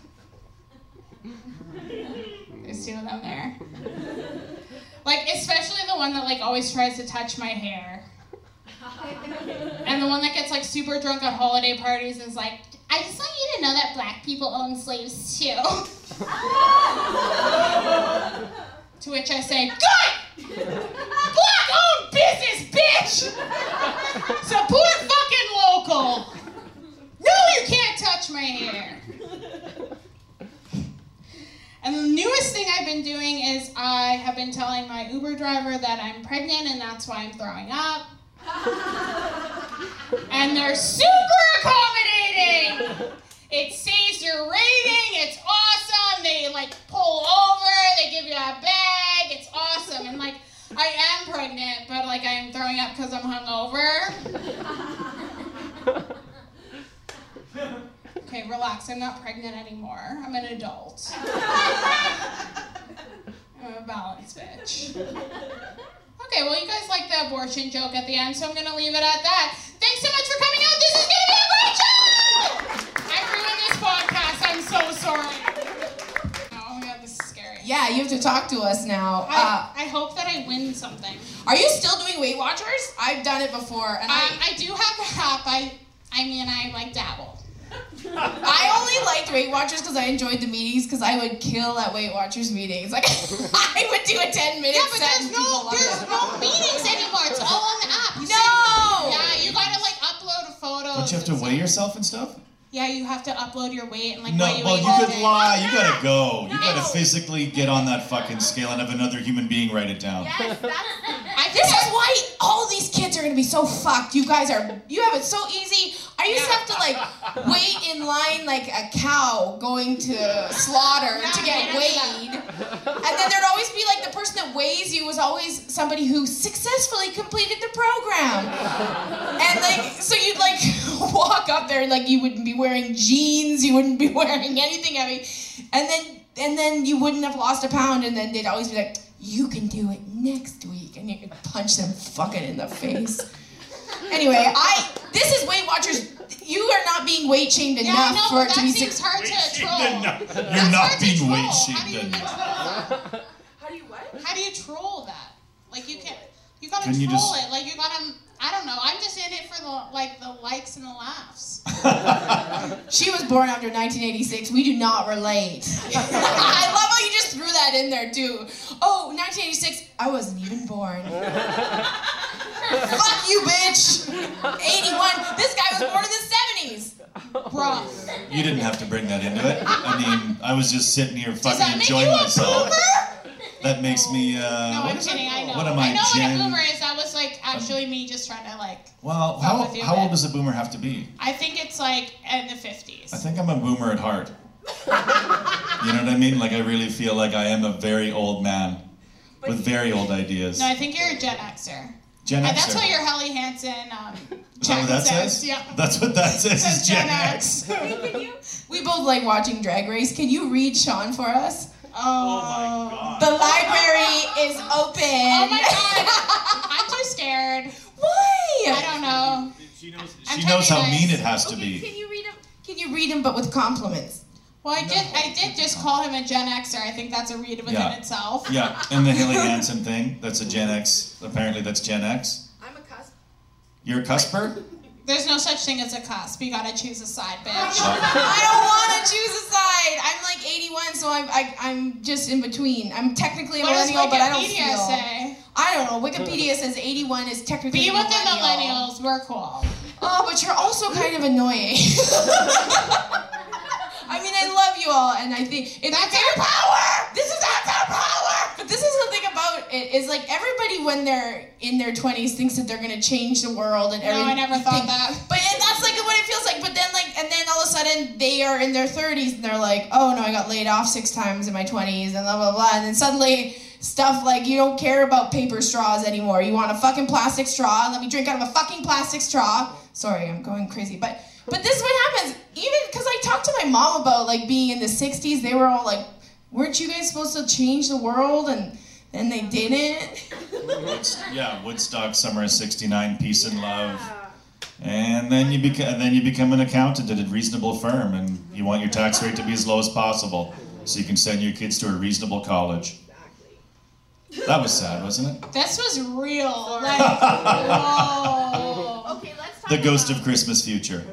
There's two of them there. Like, especially the one that like always tries to touch my hair. And the one that gets like super drunk at holiday parties and is like, I just want you to know that black people own slaves too. to which I say, Good! Black owned business, bitch! Support fucking local! No, you can't touch my hair! And the newest thing I've been doing is I have been telling my Uber driver that I'm pregnant and that's why I'm throwing up. and they're super accommodating. It saves your rating. It's awesome. They like pull over. They give you a bag. It's awesome. And like I am pregnant, but like I'm throwing up because I'm hungover. Okay, relax. I'm not pregnant anymore. I'm an adult. I'm a balanced bitch. Okay, well, you guys like the abortion joke at the end, so I'm gonna leave it at that. Thanks so much for coming Yeah, you have to talk to us now. Uh, I, I hope that I win something. are you still doing Weight Watchers? I've done it before, and I, I, I do have the app. I, I mean, I like dabble. I only liked Weight Watchers because I enjoyed the meetings because I would kill at Weight Watchers meetings. Like I would do a ten minute Yeah, but set. there's no, there's no meetings anymore. It's all on the app. You No! Yeah, you gotta like upload a photo. Don't you have to weigh yourself and stuff? Yeah, you have to upload your weight and like No, what you well, you could lie. You gotta go. You gotta physically get on that fucking scale and have another human being write it down. Yes, that's. I This think is why all these kids are gonna be so fucked. You guys are. You have it so easy. I used to have to like wait in line like a cow going to slaughter Yeah, to get weighed. And then there'd always be like the person that weighs you was always somebody who successfully completed the program. And like, so you'd like walk up there and like you wouldn't be wearing jeans, you wouldn't be wearing anything heavy. And then, and then you wouldn't have lost a pound. And then they'd always be like, you can do it next week. And you could punch them fucking in the face. Anyway, I, this is Weight Watchers. You are not being weight shamed Yeah, enough I know, for it to be seems six. hard to troll. You're That's not being weight How shamed. even troll? How do you what? How do you troll that? Like you can't. you gotta Can you troll just- it. Like you gotta. I don't know. I'm just in it for the like the likes and the laughs. She was born after 1986. We do not relate. I love how you just threw that in there too. Oh, 1986. I wasn't even born. Fuck you, bitch. 81. This guy was born in the 70s. Bro. You didn't have to bring that into it. I mean, I was just sitting here Does fucking that make you enjoying a myself. boomer? That makes me. Uh, No, what I'm kidding. I know. What am I, know what a boomer is. That was like actually me just trying to like. Well, how, with you, how old man. does a boomer have to be? I think it's like in the 50s. I think I'm a boomer at heart. you know what I mean? Like I really feel like I am a very old man with very old ideas. No, I think you're a Gen Xer. Gen And Xer. that's what your Helly Hansen um, Is that what that says. says? Yeah. That's what that says. Says Is Gen X. Can you? We both like watching Drag Race. Can you read Sean for us? Oh. my oh god! The library is open. Oh my god. I'm too scared. Why? I don't know. She knows. She knows how mean it has to be. can you read him? Can you read him, but with compliments? Well, I did. I did just call him a Gen Xer. I think that's a read within Yeah. itself. Yeah, and the Helly Hansen thing. That's a Gen X. Apparently, that's Gen X. I'm a cusp. You're a cusper. There's no such thing as a cusp. You gotta choose a side, bitch. I don't want to choose a side. I'm like 81, so I'm I, I'm just in between. I'm technically a What millennial, but I don't Wikipedia feel. say? I don't know. Wikipedia says 81 is technically. Be with the millennials. We're cool. Oh, but you're also kind of annoying. I mean, I love you all, and I think it's That's our power. This is our power. But this is the thing about it is like everybody when they're in their 20s thinks that they're gonna change the world and No. I never thought that. But and that's like what it feels like. But then like, and then all of a sudden they are in their 30s and they're like, oh no, I got laid off six times in my 20s and blah blah blah. And then suddenly stuff like you don't care about paper straws anymore. You want a fucking plastic straw let me drink out of a fucking plastic straw. Sorry, I'm going crazy, but. But this is what happens. Even because I talked to my mom about like being in the '60s, they were all like, "Weren't you guys supposed to change the world?" And then they didn't. Woods- yeah, Woodstock, summer of '69, peace and love. And then you become, and then you become an accountant at a reasonable firm, and you want your tax rate to be as low as possible, so you can send your kids to a reasonable college. That was sad, wasn't it? This was real. Like, whoa. Okay, let's talk The ghost about of Christmas future.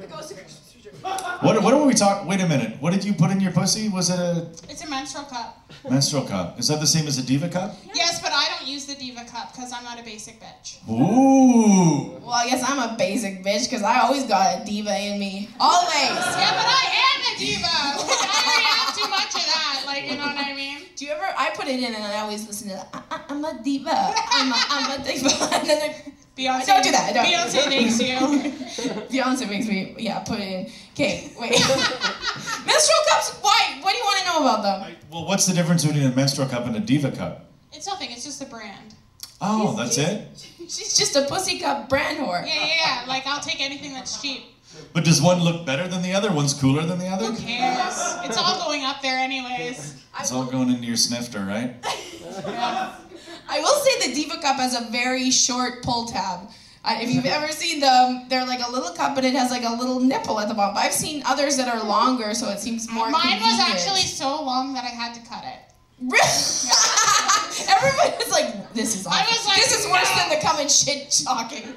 What, what were we talking? Wait a minute. What did you put in your pussy? Was it a It's a menstrual cup. menstrual cup? Is that the same as a diva cup? Yes, but I don't use the Diva cup because I'm not a basic bitch. Ooh. Well, I guess I'm a basic bitch because I always got a diva in me. Always. Yeah, but I am a diva. Like, I already have too much of that. Like, you know what I mean? Do you ever? I put it in and I always listen to that. I, I, I'm a diva. I'm a, I'm a diva. And then I, Beyonce. Don't do that, don't. Beyonce makes you. Beyonce makes me, yeah, put it in. Okay, wait. Menstrual cups. Why? What do you want to know about them? Well, what's the difference between a menstrual cup and a diva cup? It's nothing. It's just a brand. Oh, that's it. She's just a pussy cup brand whore. Yeah, yeah, yeah. Like I'll take anything that's cheap. But does one look better than the other? One's cooler than the other? Who cares? It's all going up there anyways. It's all going into your snifter, right? Yeah. I will say the Diva Cup has a very short pull tab. Uh, if you've ever seen them, they're like a little cup, but it has like a little nipple at the bottom. I've seen others that are longer, so it seems more. Mine was actually so long that I had to cut it. Everybody was like, "This is I was like, this is worse no. than the come and shit talking."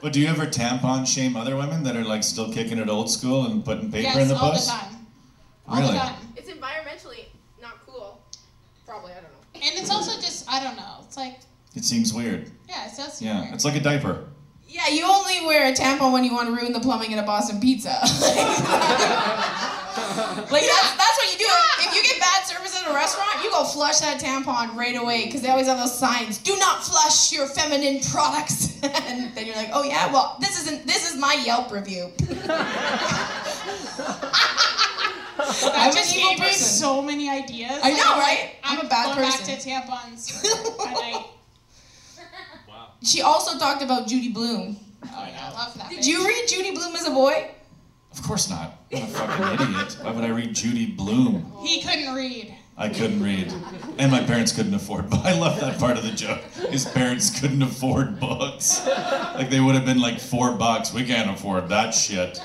But do you ever tampon shame other women that are like still kicking it old school and putting paper yes, in the all puss? the time. All Really? the time. It's environmentally not cool. Probably, I don't know. And it's also just I don't know. It's like It seems weird. yeah, it does seem Yeah, weird. it's like a diaper. Yeah, you only wear a tampon when you want to ruin the plumbing in a Boston pizza. like that's, that's what you do. If you get bad service at a restaurant, you go flush that tampon right away because they always have those signs: "Do not flush your feminine products." and then you're like, "Oh yeah, well this isn't. This is my Yelp review." that I'm just an evil gave me person. so many ideas. I Like, know, I'm right? like, I'm a bad going person. back to tampons at night. Wow. She also talked about Judy Blume. Oh yeah, I love that. Did bitch. you read Judy Blume as a boy? Of course not. I'm a fucking idiot. Why would I read Judy Blume? He couldn't read. I couldn't read. And my parents couldn't afford but I love that part of the joke. His parents couldn't afford books. Like they would have been like four bucks. We can't afford that shit.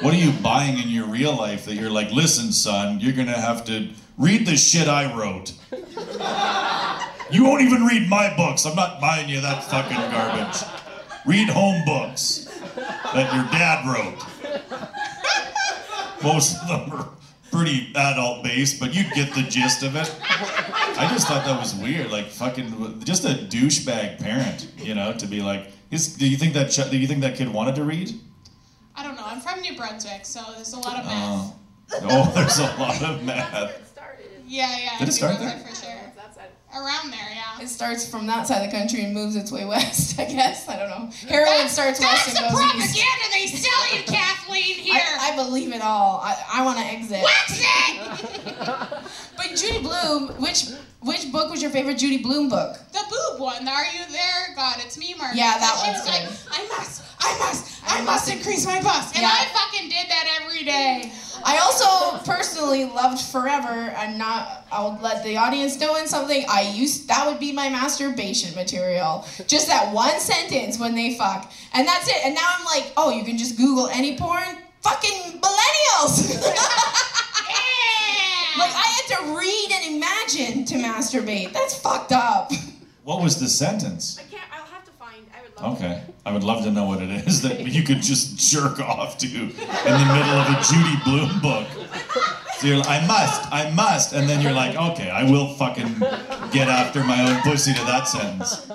What are you buying in your real life that you're like, listen, son, you're gonna have to read the shit I wrote. You won't even read my books. I'm not buying you that fucking garbage. Read home books that your dad wrote. Most of them are pretty adult based, but you get the gist of it. I just thought that was weird, like fucking, just a douchebag parent, you know, to be like, is, do you think that ch- do you think that kid wanted to read? I don't know. I'm from New Brunswick, so there's a lot of oh. math. Oh, oh, there's a lot of math. yeah, yeah. Did it New start Brunswick there? For sure. Around there, yeah. It starts from that side of the country and moves its way west, I guess. I don't know. Heroin starts That's west the and goes east. propaganda they sell you, Kathleen. Here. I, I believe it all. I, I want to exit. Wax it. But Judy Blume, which which book was your favorite Judy Blume book? The boob one. Are you there? God, it's me, Mark. Yeah, that she one's was like. I must, I must, I must increase my bust, and Yeah. I fucking did that every day. I also personally loved Forever. I'm not. I'll let the audience know in something. I used that would be my masturbation material. Just that one sentence when they fuck, and that's it. And now I'm like, oh, you can just Google any porn. Fucking millennials. Yeah. like I had to read and imagine to masturbate. That's fucked up. What was the sentence? I can't. I'll have to find. I would love. Okay, I would love to know what it is that you could just jerk off to in the middle of a Judy Blume book. So you're like, I must, I must, and then you're like, okay, I will fucking get after my own pussy to that sentence.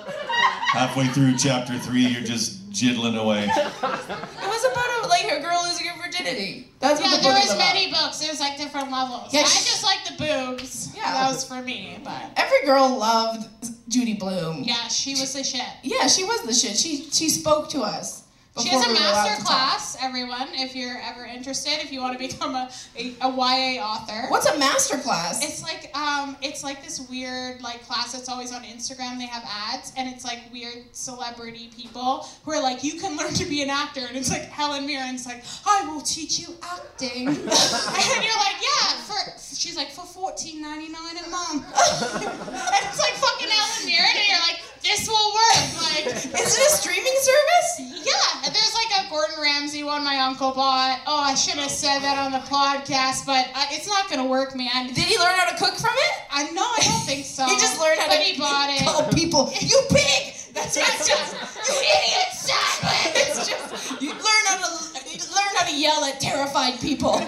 Halfway through chapter three, you're just jiddling away. It was about a, like a girl losing her virginity. That's what Yeah, the there was many books. There's like different levels. Yeah, I just like the boobs. Yeah. that was for me. But Every girl loved Judy Blume. yeah, she was the shit. Yeah, she was the shit. She she spoke to us. She has a before we were allowed master class, everyone, if you're ever interested, if you want to become a, a, a YA author. What's a master class? It's like um, it's like this weird like class that's always on Instagram. They have ads, and it's like weird celebrity people who are like, you can learn to be an actor, and it's like Helen Mirren. It's like, I will teach you acting, and you're like, yeah. For she's like for fourteen ninety nine a month, and it's like fucking Helen Mirren, and you're like, this will work, like. Is it a streaming service? Yeah, there's like a Gordon Ramsay one my uncle bought. Oh, I should have said that on the podcast, but uh, it's not gonna work, man. Did he learn how to cook from it? I no, I don't think so. He just learned how but to he bought it. tell people, you pig! That's what It's it's just, just. you idiot son! It's just you learn how to learn how to yell at terrified people.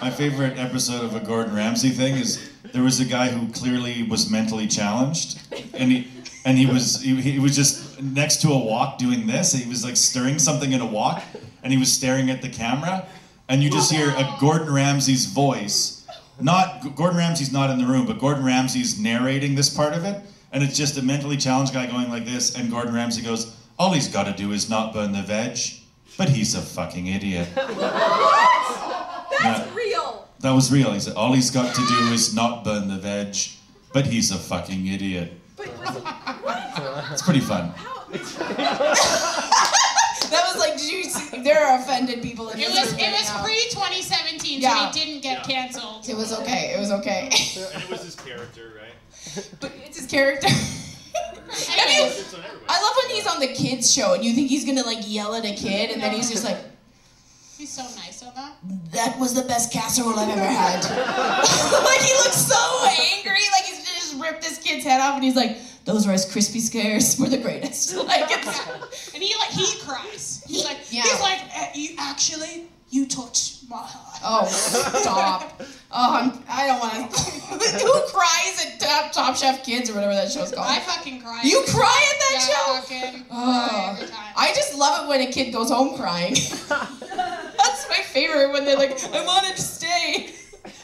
My favorite episode of a Gordon Ramsay thing is there was a guy who clearly was mentally challenged, and he and he was he, he was just next to a wok doing this. He was like stirring something in a wok, and he was staring at the camera, and you just hear a Gordon Ramsay's voice. Not Gordon Ramsay's not in the room, but Gordon Ramsay's narrating this part of it, and it's just a mentally challenged guy going like this, and Gordon Ramsay goes, "All he's got to do is not burn the veg, but he's a fucking idiot." what? That's Yeah. real. That was real. He said, all he's got to do is not burn the veg, but he's a fucking idiot. But was it, what? It's pretty fun. How? That was like, did you see? There are offended people in It this was room it right was now. pre 2017, Yeah. so he didn't get canceled. It was okay. It was okay. And it was his character, right? but it's his character. Have you- It's on everybody. I love when he's on the kids show and you think he's gonna like yell at a kid and then he's just like, he's so nice on that. "That was the best casserole I've ever had." like he looks so angry, like he's just ripped this kid's head off and he's like, "Those Rice Krispie scares were the greatest." Like it's, And he like he cries. He's like Yeah. he's like "Eh, you actually you touch my heart. oh stop. Oh, I'm, I don't want to. Who cries at Top, Top Chef Kids or whatever that show's called? I fucking cry. you cry at that yeah, show? fucking Oh. cry every time. I just love it when a kid goes home crying. That's my favorite when they're like, I wanted to stay.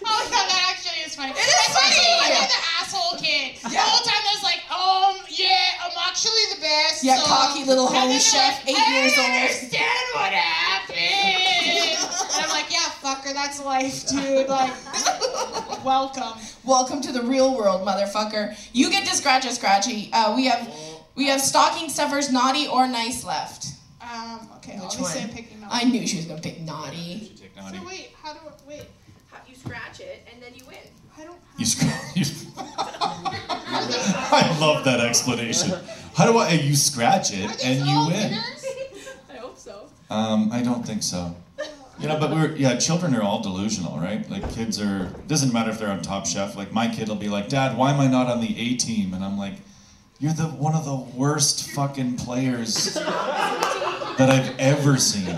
Oh no, that actually is funny. It is Especially funny! when they're the asshole kid. The Yeah. whole time I was like, um, yeah, I'm actually the best. Yeah, so- cocky little home then they're chef, like, eight I years don't old. understand what happened. and I'm like, yeah, fucker, that's life, dude. Like, welcome. Welcome to the real world, motherfucker. You get to scratch a scratchy. Uh, we have we have stocking stuffers, naughty or nice left. Um, okay, Which obviously one? I'm picking I knew she was gonna pick naughty. Take So naughty. wait, how do I, wait, You scratch it and then you win. I don't You sc- you- I love that explanation. How do I? You scratch it and you win. I hope so. Um, I don't think so. You know, but we're yeah, children are all delusional, right? Like kids are doesn't matter if they're on Top Chef. Like my kid will be like, "Dad, why am I not on the A team?" And I'm like, "You're the one of the worst fucking players that I've ever seen."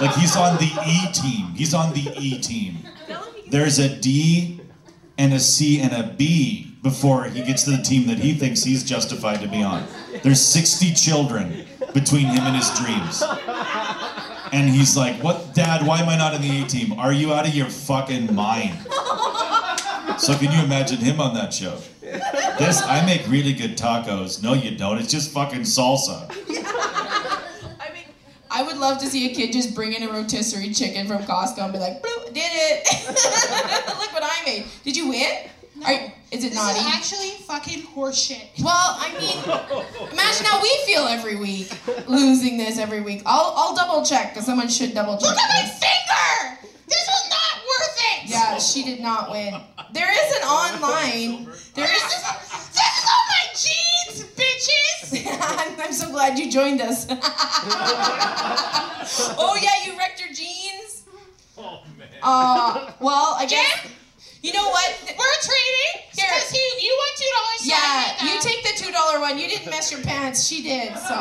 Like he's on the E team. He's on the E team. There's a D and a C and a B before he gets to the team that he thinks he's justified to be on. There's 60 children between him and his dreams. And he's like, What, Dad, why am I not in the A team? Are you out of your fucking mind? So, can you imagine him on that show? This, I make really good tacos. No, you don't. It's just fucking salsa. I mean, I would love to see a kid just bring in a rotisserie chicken from Costco and be like, "Bloop, did it! Look what I made. Did you win? No. Are, is it This naughty? is actually fucking horseshit. well, I mean, imagine how we feel every week, losing this every week. I'll, I'll double check because someone should double check. Look at my finger! This was not worth it! Yeah, she did not win. There is an online. There is This is. is, this is on my jeans, bitches! I'm, I'm so glad you joined us. oh yeah, you wrecked your jeans. Oh, Oh. Uh, well, I guess. You know what? We're trading Here. because you, want two dollars. Yeah, you take the two dollar one. You didn't mess your pants. She did. So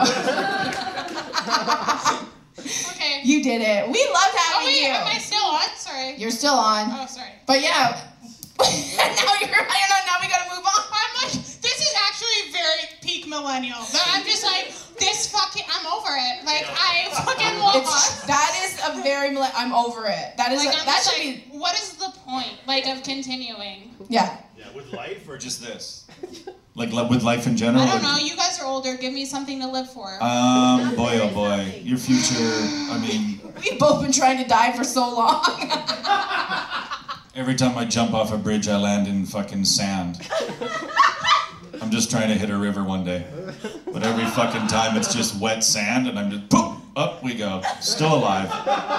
Okay. you did it. We loved oh having wait, you. am I still on? Sorry. You're still on. Oh, sorry. But yeah. now you're. I don't know. Now we gotta move on. I'm like, this very peak millennial. But I'm just like, this fucking, I'm over it. Like, I fucking want. It's that is a very. mille- I'm over it. That is. like, a, I'm that just should like, be. what is the point, like, of continuing? Yeah. Yeah, with life or just this? Like li- with life in general? I don't or- know. You guys are older. Give me something to live for. Um, boy, oh boy. Your future, I mean, We've both been trying to die for so long. every time I jump off a bridge, I land in fucking sand. I'm just trying to hit a river one day. But every fucking time it's just wet sand, and I'm just, poof, up we go. Still alive.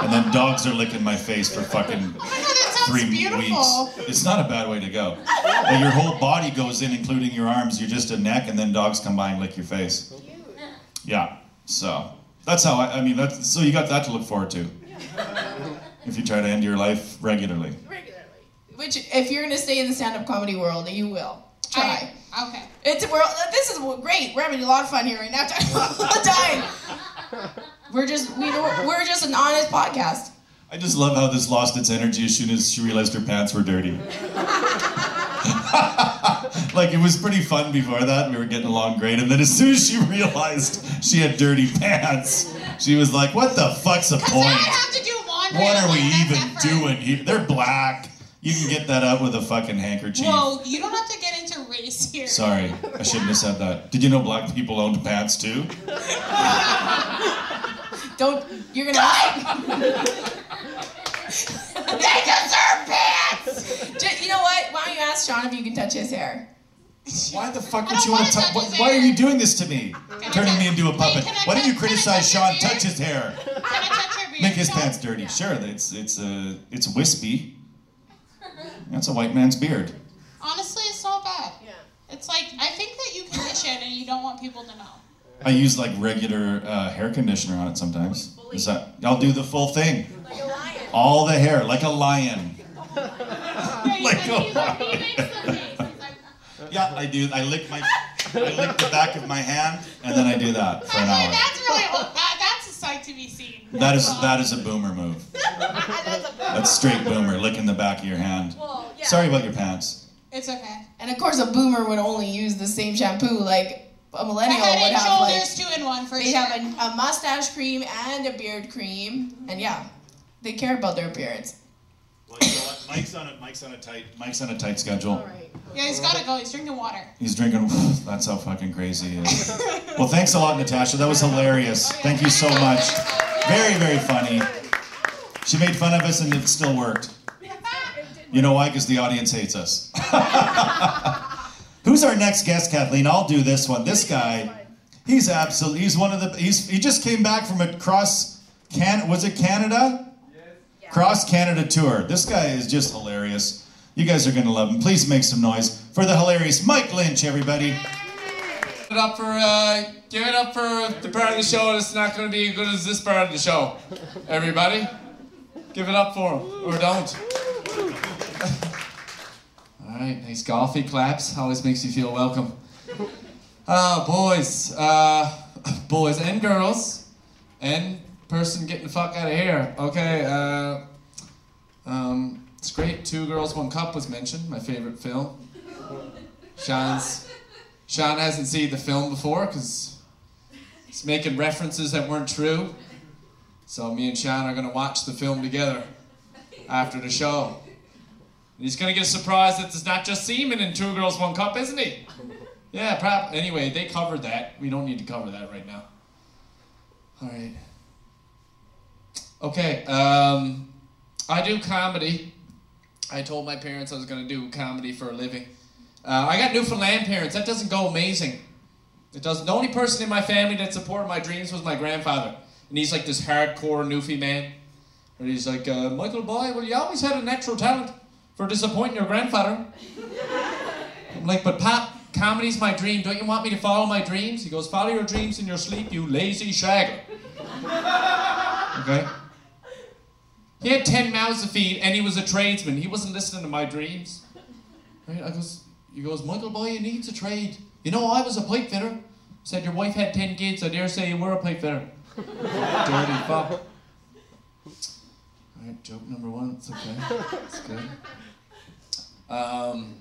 And then dogs are licking my face for fucking oh my god, that three beautiful. weeks. It's not a bad way to go. But your whole body goes in, including your arms. You're just a neck, and then dogs come by and lick your face. Yeah. So that's how I. I mean, that's so you got that to look forward to. If you try to end your life regularly. Regularly. Which, if you're gonna stay in the stand-up comedy world, you will try. I, okay. It's we're, this is great. We're having a lot of fun here right now. Dying. We're just we don't, we're just an honest podcast. I just love how this lost its energy as soon as she realized her pants were dirty. like it was pretty fun before that. We were getting along great, and then as soon as she realized she had dirty pants, she was like, "What the fuck's the point? have to do laundry. What are we even effort. doing here? They're black. You can get that out with a fucking handkerchief." Whoa, you don't have to get into race here. Sorry, I shouldn't have said that. Did you know black people owned pants too? Don't you're gonna. They deserve pants! Ju- you know what? Why don't you ask Sean if you can touch his hair? Why the fuck would you want wanna to touch? touch Why, his why are you doing this to me? I Turning touch- me into a puppet. can I Why don't you touch- can I criticize Sean? Touch his hair. Can I touch your beard? Make his Sean? pants dirty. Sure, it's it's a it's wispy. That's a white man's beard. Honestly, it's not bad. Yeah. It's like, I think that you condition and you don't want people to know. I use like regular uh, hair conditioner on it sometimes. Is that? I'll do the full thing. Like a lion. All the hair, like a lion. Yeah, Like a he, like, he makes the face. He's like, Yeah, I do. I lick my I lick the back of my hand, and then I do that for an hour. that's really old. That, that's a sight to be seen. That is that is a boomer move. That's straight boomer, licking the back of your hand. Well, yeah. Sorry about your pants. It's okay. And of course, a boomer would only use the same shampoo. Like a A millennial head would and have like shoulders, two in one for they sure. have a, a mustache cream and a beard cream, and yeah, they care about their appearance. Well, you know what? Mike's on a Mike's on a tight Mike's on a tight schedule. yeah, he's gotta go. He's drinking water. He's drinking. That's how fucking crazy he is. Well, thanks a lot, Natasha. That was hilarious. Oh, Thank you so much. Very, very funny. She made fun of us, and it still worked. You know why? Because the audience hates us. Who's our next guest, Kathleen? I'll do this one. This guy, he's absolutely, he's one of the, he's, he just came back from a cross, can, was it Canada? Yes. Cross Canada tour. This guy is just hilarious. You guys are going to love him. Please make some noise for the hilarious Mike Lynch, everybody. Give it up for uh, give it up for the part of the show that's not going to be as good as this part of the show. Everybody, give it up for him or don't. All right, nice golfy claps. Always makes you feel welcome. Uh, boys, uh, boys and girls, and person getting the fuck out of here. Okay, uh, um, it's great. Two Girls, One Cup was mentioned. My favorite film. Sean's Sean hasn't seen the film before because he's making references that weren't true. So me and Sean are gonna watch the film together after the show. He's gonna get surprised that there's not just semen in Two Girls, One Cup, isn't he? Yeah, prob- anyway, they covered that. We don't need to cover that right now. All right. Okay, um, I do comedy. I told my parents I was gonna do comedy for a living. Uh, I got Newfoundland parents. That doesn't go amazing. It doesn't. The only person in my family that supported my dreams was my grandfather, and he's like this hardcore Newfie man. And he's like, uh, Michael boy, well, you always had a natural talent for disappointing your grandfather. I'm like, but Pop, comedy's my dream. Don't you want me to follow my dreams? He goes, follow your dreams in your sleep, you lazy shagger. okay. He had ten mouths to feed, and he was a tradesman. He wasn't listening to my dreams. Right? I goes, he goes, Michael boy, you need to trade. You know, I was a pipe fitter. Said your wife had ten kids. I dare say you were a pipe fitter. Dirty fuck. Alright, joke number one. It's okay. It's good. Um,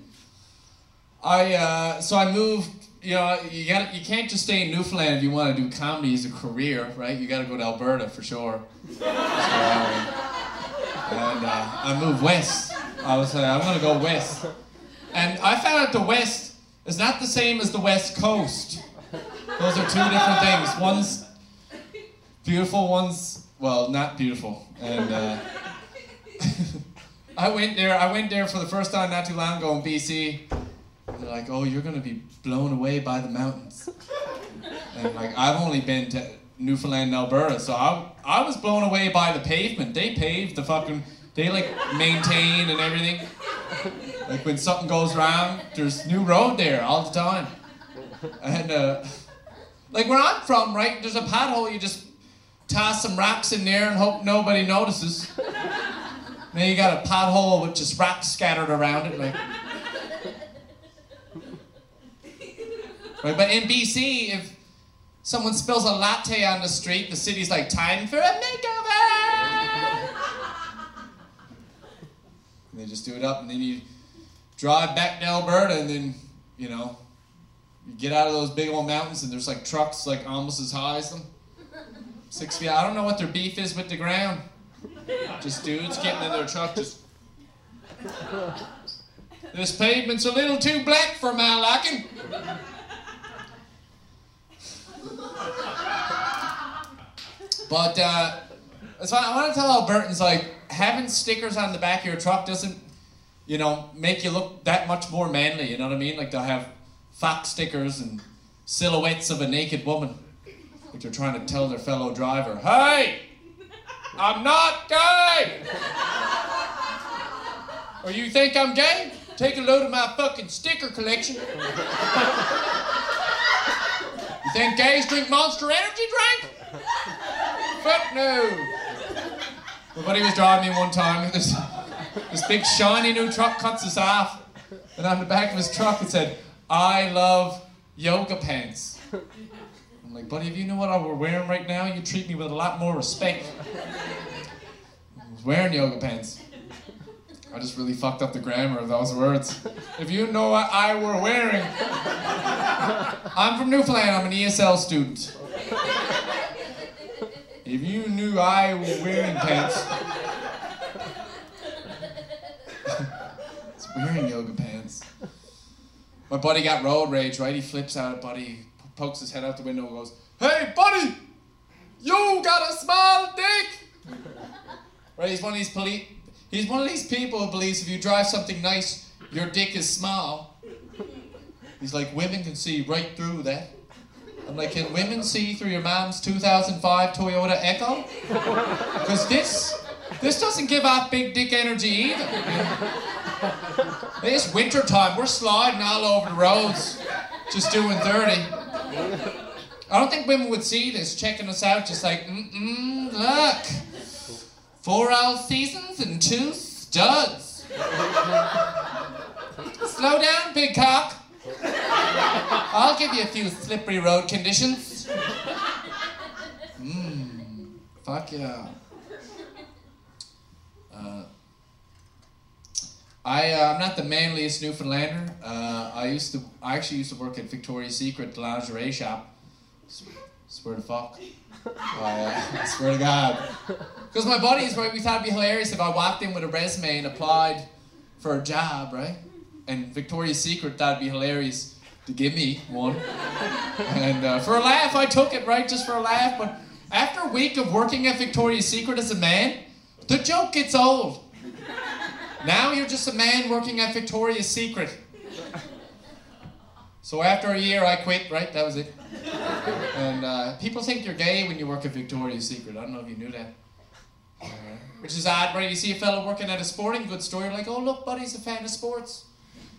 I uh, so I moved. You know, you got you can't just stay in Newfoundland if you want to do comedy as a career, right? You got to go to Alberta for sure. I. And uh, I moved west. I was like, I'm gonna go west. And I found out the West is not the same as the West Coast. Those are two different things. One's beautiful, one's well, not beautiful. And uh, I went there. I went there for the first time not too long ago in BC. They're like, "Oh, you're gonna be blown away by the mountains." And like, I've only been to Newfoundland and Alberta, so I I was blown away by the pavement. They paved the fucking. They like maintain and everything. Like when something goes wrong, there's new road there all the time. And uh, like where I'm from, right? There's a pothole. You just toss some rocks in there and hope nobody notices. Then you got a pothole with just rocks scattered around it, like. Right, but in BC, if someone spills a latte on the street, the city's like, time for a makeover! And they just do it up, and then you drive back to Alberta, and then, you know, you get out of those big old mountains, and there's like trucks like almost as high as them. Six feet. I don't know what their beef is with the ground. Just dudes getting in their truck, just. This pavement's a little too black for my liking. But uh, that's why I want to tell Albertans like having stickers on the back of your truck doesn't, you know, make you look that much more manly. You know what I mean? Like they'll have fox stickers and silhouettes of a naked woman, like they're trying to tell their fellow driver, "Hey, I'm not gay." or you think I'm gay? Take a load of my fucking sticker collection. you think gays drink Monster Energy drink? Fuck no. My buddy was driving me one time this, this big shiny new truck cuts us off. And on the back of his truck it said, I love yoga pants. Like, buddy, if you know what I were wearing right now, you treat me with a lot more respect. I was wearing yoga pants. I just really fucked up the grammar of those words. If you know what I were wearing. I'm from Newfoundland, I'm an ESL student. If you knew I was wearing pants. it's wearing yoga pants. My buddy got road rage, right? He flips out at Buddy, pokes his head out the window and goes, Hey, buddy! You got a small dick! Right, he's one of these police. He's one of these people who believes if you drive something nice, your dick is small. He's like, women can see right through that. I'm like, can women see through your mom's 2005 Toyota Echo? Because this, this doesn't give off big dick energy either. It's winter time. We're sliding all over the roads, just doing 30. I don't think women would see this, checking us out, just like, mm-mm, look. Four all seasons and two studs. Slow down, big cock. I'll give you a few slippery road conditions. Mmm, fuck yeah. I, uh, I'm not the manliest Newfoundlander. Uh, I used to, I actually used to work at Victoria's Secret lingerie shop. Swear to fuck. I, uh, swear to God. Because my buddies, right, we thought it'd be hilarious if I walked in with a resume and applied for a job, right? And Victoria's Secret thought it'd be hilarious to give me one. And uh, for a laugh, I took it, right, just for a laugh. But after a week of working at Victoria's Secret as a man, the joke gets old. Now you're just a man working at Victoria's Secret. So after a year, I quit, right? That was it. And uh, people think you're gay when you work at Victoria's Secret. I don't know if you knew that. Uh, which is odd, right? You see a fellow working at a sporting goods store, you're like, oh, look, buddy's a fan of sports.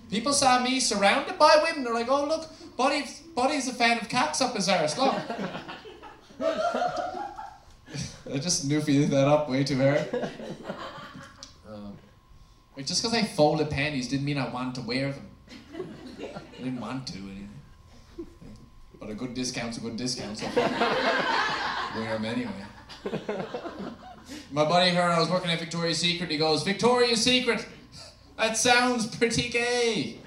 People saw me surrounded by women, they're like, oh, look, buddy, buddy's a fan of cocks up his arse. Look. I just newfied that up way too hard. Like, just because I folded panties didn't mean I wanted to wear them. I didn't want to. But a good discount's a good discount, so wear them anyway. My buddy heard I was working at Victoria's Secret. He goes, Victoria's Secret. That sounds pretty gay.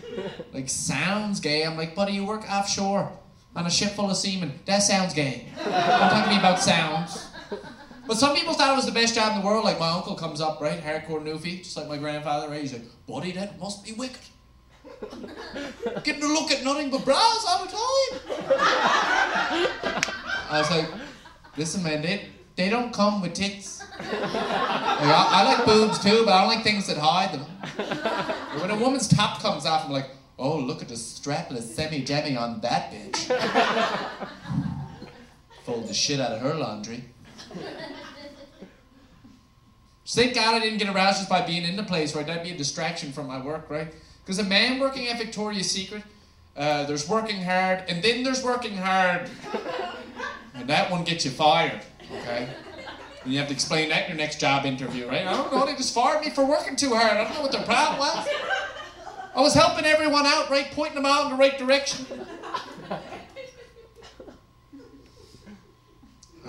Like sounds gay. I'm like, buddy, you work offshore on a ship full of seamen. That sounds gay. Don't talk to me about sounds. But some people thought it was the best job in the world. Like my uncle comes up, right, hardcore newfie, just like my grandfather. Right, he's like, buddy, that must be wicked. Getting to look at nothing but bras all the time. I was like, listen, man, they, they don't come with tits. Like, I, I like boobs too, but I don't like things that hide them. But when a woman's top comes off, I'm like, oh, look at the strapless semi-demi on that bitch. Fold the shit out of her laundry. So thank God I didn't get aroused just by being in the place, right? That'd be a distraction from my work, right? Because a man working at Victoria's Secret, uh, there's working hard, and then there's working hard. And that one gets you fired, okay? And you have to explain that in your next job interview, right? I don't know, they just fired me for working too hard. I don't know what their problem was. I was helping everyone out, right? Pointing them out in the right direction.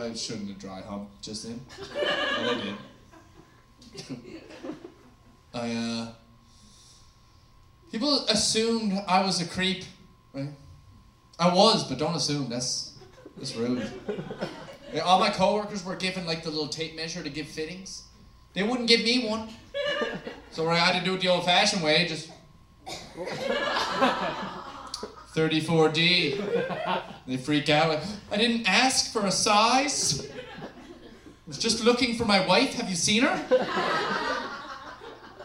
I shouldn't have dry humped just then. I did. I, uh. People assumed I was a creep, right? I was, but don't assume. That's, that's rude. Yeah, all my coworkers were given like the little tape measure to give fittings. They wouldn't give me one. So I had to do it the old fashioned way, just 34D. They freak out. I didn't ask for a size. I was just looking for my wife. Have you seen her?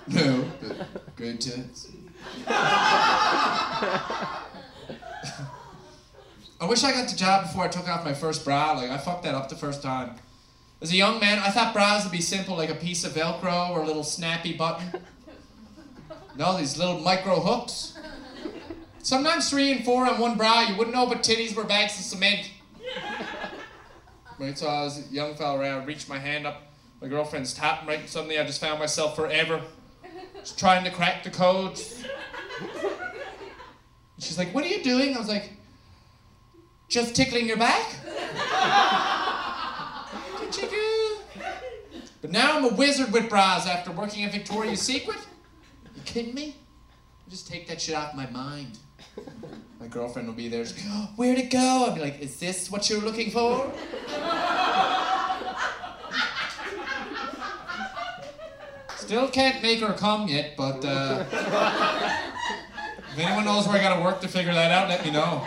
No, but good tits. I wish I got the job before I took off my first bra. Like, I fucked that up the first time. As a young man, I thought bras would be simple, like a piece of Velcro or a little snappy button. No, these little micro hooks. Sometimes three and four on one bra, you wouldn't know but titties were bags of cement. Right, so I was a young fella, I reached my hand up, my girlfriend's top, right, and suddenly I just found myself forever just trying to crack the codes. She's like, what are you doing? I was like, just tickling your back. But now I'm a wizard with bras after working at Victoria's Secret. You kidding me? Just take that shit off my mind. My girlfriend will be there. Oh, where'd it go? I'll be like, is this what you're looking for? Still can't make her come yet, but uh, if anyone knows where I gotta work to figure that out, let me know.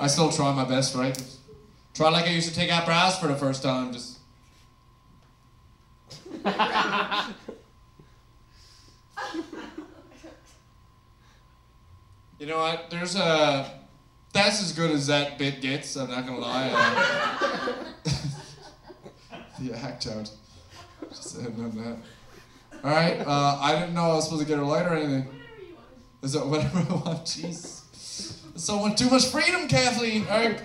I still try my best, right? Try like I used to take out bras for the first time, just. You know what? There's a. That's as good as that bit gets. I'm not gonna lie. The act out. Just saying on that. All right. Uh, I didn't know I was supposed to get a light or anything. Is that whatever I want? Jeez. Someone too much freedom, Kathleen. All right.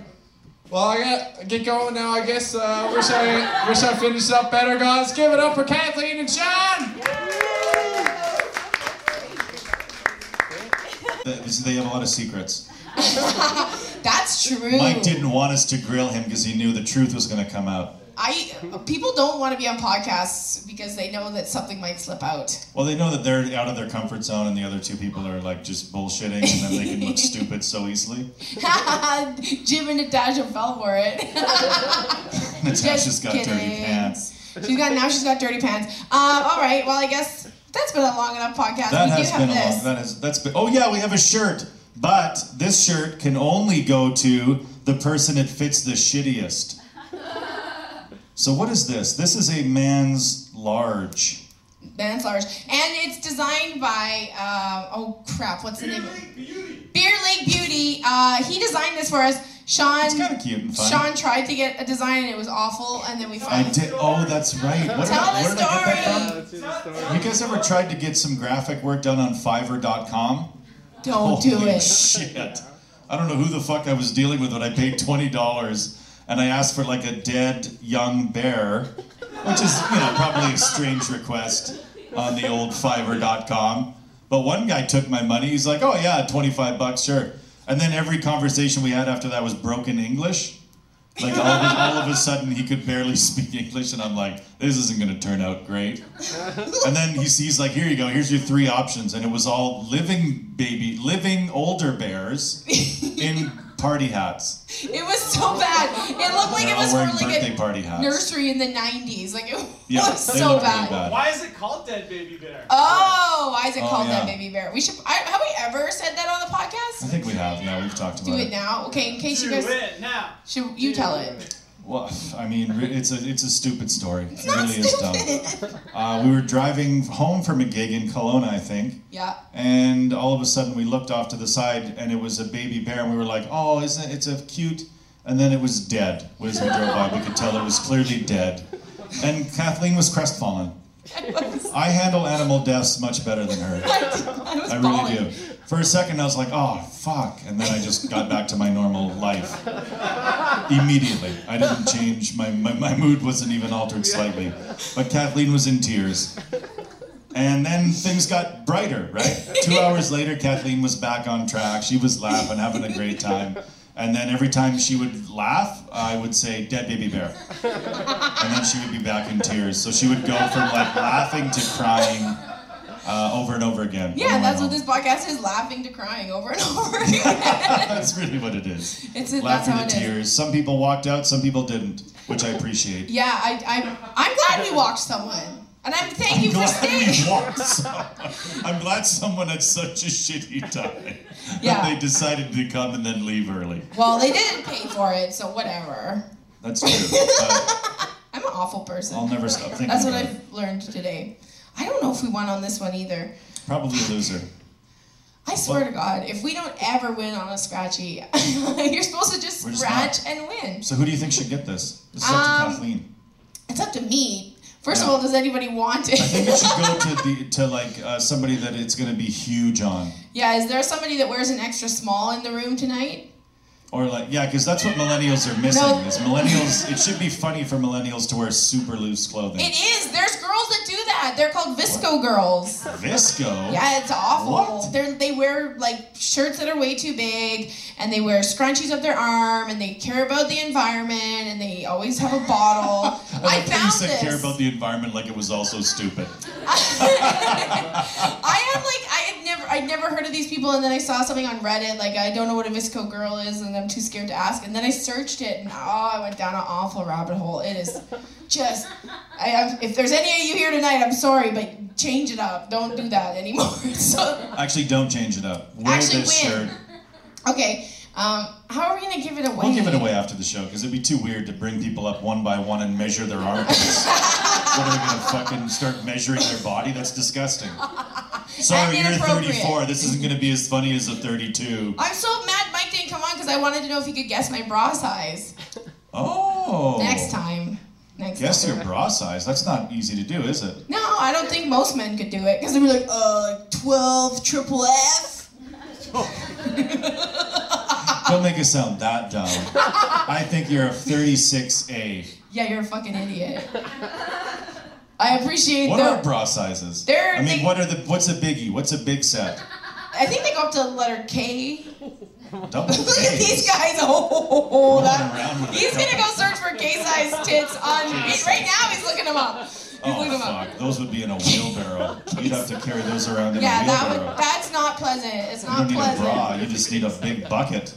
Well, I got to get going now. I guess. Uh, wish I wish I finished up better, guys. Give it up for Kathleen and Sean. They have a lot of secrets. That's true. Mike didn't want us to grill him because he knew the truth was going to come out. I people don't want to be on podcasts because they know that something might slip out. Well, they know that they're out of their comfort zone, and the other two people are like just bullshitting, and then they can look stupid so easily. Jim and Natasha fell for it. Natasha's Just got dirty pants. She's got now. She's got dirty pants. Um, all right. Well, I guess that's been a long enough podcast. That we has do been have a long. this. That has that's been. Oh yeah, we have a shirt, but this shirt can only go to the person it fits the shittiest. So what is this? This is a man's large. Man's large, and it's designed by uh, oh crap, what's the name? Beer Lake Beauty. Uh, he designed this for us. Sean. It's kind of cute and fun. Sean tried to get a design and it was awful, and then we I finally. did. Oh, that's right. What did, Tell I, the where did I get that story. from? That's in the story. You guys ever tried to get some graphic work done on Fiverr.com? Don't do Holy it. Shit. I don't know who the fuck I was dealing with when I paid twenty dollars and I asked for like a dead young bear, which is you know probably a strange request on the old Fiverr.com. But one guy took my money. He's like, "Oh yeah, twenty-five bucks, sure." And then every conversation we had after that was broken English. Like all of, all of a sudden he could barely speak English, and I'm like, this isn't gonna turn out great. And then he's, he's like, here you go, here's your three options, and it was all living baby, living older bears in party hats. It was so bad. It looked like They're it was wearing for like a party hats. nursery in the '90s. Like it Yeah, was so look really bad. bad. Why is it called Dead Baby Bear? Oh, why is it Oh, called yeah. that baby bear? We should. I, have we ever said that on the podcast? I think we have, yeah, we've talked Do about Do it now. Okay, in case Do you guys. Do it now. Should you tell it? Well, I mean, it's a it's a stupid story. It not really is dumb. Uh, we were driving home from a gig in Kelowna, I think, Yeah. and all of a sudden we looked off to the side and it was a baby bear, and we were like, "Oh, isn't it? It's a cute." And then it was dead. As we drove by, we could tell it was clearly dead. And Kathleen was crestfallen. I handle animal deaths much better than her. I I really do. For a second, I was like, "Oh, fuck," and then I just got back to my normal life immediately. I didn't change. My, my my mood wasn't even altered slightly. But Kathleen was in tears. And then things got brighter, right? Two hours later, Kathleen was back on track. She was laughing, having a great time. And then every time she would laugh, I would say, Dead baby bear. And then she would be back in tears. So she would go from like laughing to crying uh, over and over again. Yeah, Over that's what this podcast is: laughing to crying over and over again. That's really what it is. It's that's Laughter how to it is. tears. Some people walked out, some people didn't, which I appreciate. Yeah, I, I'm. I'm glad we walked someone, and I'm thank I'm you for staying. I'm glad someone had such a shitty time Yeah. that they decided to come and then leave early. Well, they didn't pay for it, so whatever. That's true. Uh, I'm an awful person. I'll never stop thinking That's what. I've learned today. I don't know if we won on this one either. Probably a loser. I swear to God, if we don't ever win on a scratchy, you're supposed to just scratch and win. So who do you think should get this? This is up to Um, Kathleen. It's up to me. First of all, does anybody want it? I think it should go to the to like uh, somebody that it's going to be huge on, yeah, is there somebody that wears an extra small in the room tonight? Or like yeah, because that's what millennials are missing. No. Is millennials? It should be funny for millennials to wear super loose clothing. It is. There's girls that do that. They're called VSCO girls. VSCO. Yeah, it's awful. What? They they wear like shirts that are way too big, and they wear scrunchies up their arm, and they care about the environment, and they always have a bottle. I I found said this. care about the environment like it was also stupid. I am like I had never I'd never heard of these people, and then I saw something on Reddit like I don't know what a VSCO girl is, and I'm too scared to ask. And then I searched it, and oh, I went down an awful rabbit hole. It is just I, I'm, if there's any of you here tonight, I'm sorry, but change it up. Don't do that anymore. so Actually, don't change it up. Wear Actually, this win. shirt. okay, um, how are we gonna give it away? We'll give it away after the show because it'd be too weird to bring people up one by one and measure their armpits. What are we gonna fucking start measuring their body? That's disgusting. Sorry, you're 34. This isn't gonna be as funny as a 32. I'm so mad didn't come on because I wanted to know if you could guess my bra size. Oh. Next time. Next time. Guess time. your bra size. That's not easy to do, is it? No, I don't think most men could do it because they'd be like, uh, 12 triple F. Don't make it sound that dumb. I think you're a 36A. Yeah, you're a fucking idiot. I appreciate What the. are bra sizes? They're- I mean, they- what are the? What's a biggie? What's a big set? I think they go up to the letter K. Double Look at these guys. Oh, Rolling that, around with he's gonna go search for K-size tits on right now. He's looking them up. He's Oh them up. Those would be in a wheelbarrow. You'd have to carry those around in Yeah, a that wheelbarrow. would. That's not pleasant. It's not pleasant. you don't need a bra. You just need a big bucket.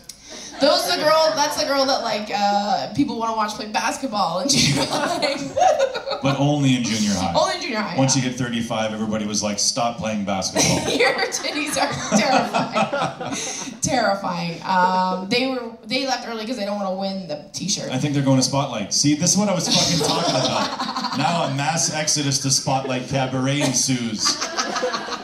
Those the girl. That's the girl that like uh, people want to watch play basketball in junior high. But only in junior high. Only in junior high. Once yeah. you get 35, everybody was like, "Stop playing basketball." Your titties are terrifying. terrifying. Um, they were they left early because they don't want to win the T-shirt. I think they're going to Spotlight. See, this is what I was fucking talking about. Now a mass exodus to Spotlight Cabaret ensues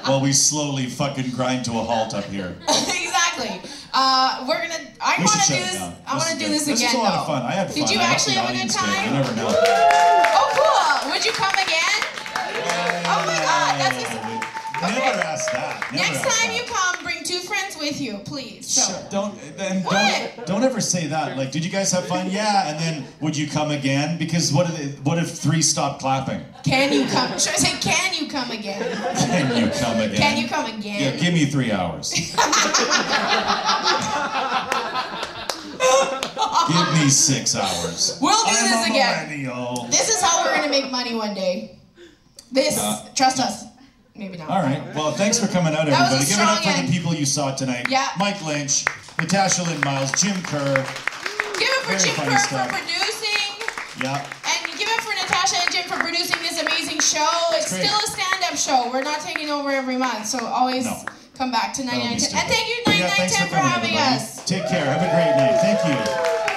while we slowly fucking grind to a halt up here. exactly. Uh, we're gonna. I We want to do this. I want to do this This again. is a lot though. of fun. I had fun. Did you I actually have a good time? You never know. Oh, cool. Would you come again? Oh my God, that's Never ask that. Never Next ask time that. you come, bring two friends with you, please. So. Shut- Don't then don't don't ever say that. Like, did you guys have fun? Yeah, and then would you come again? Because what if what if three stop clapping? Can you come? Should I say, can you come again? Can you come again? Can you come again? Yeah, give me three hours. give me six hours. We'll do I'm this again. millennial. This is how we're gonna make money one day. This, Uh, trust us. Maybe not. All right. Well, thanks for coming out, everybody. Give it up for end. the people you saw tonight. Yeah. Mike Lynch, Natasha Lyn Myles, Jim Kerr. Give it for Very Jim Kerr stuff. for producing, Yeah. and give it for Natasha and Jim for producing this amazing show. It's still a stand-up show. We're not taking over every month, so always No. come back to That'll be 9910. And thank you, But yeah, thanks 9910, for coming, having everybody. us. Take care. Have a great night. Thank you.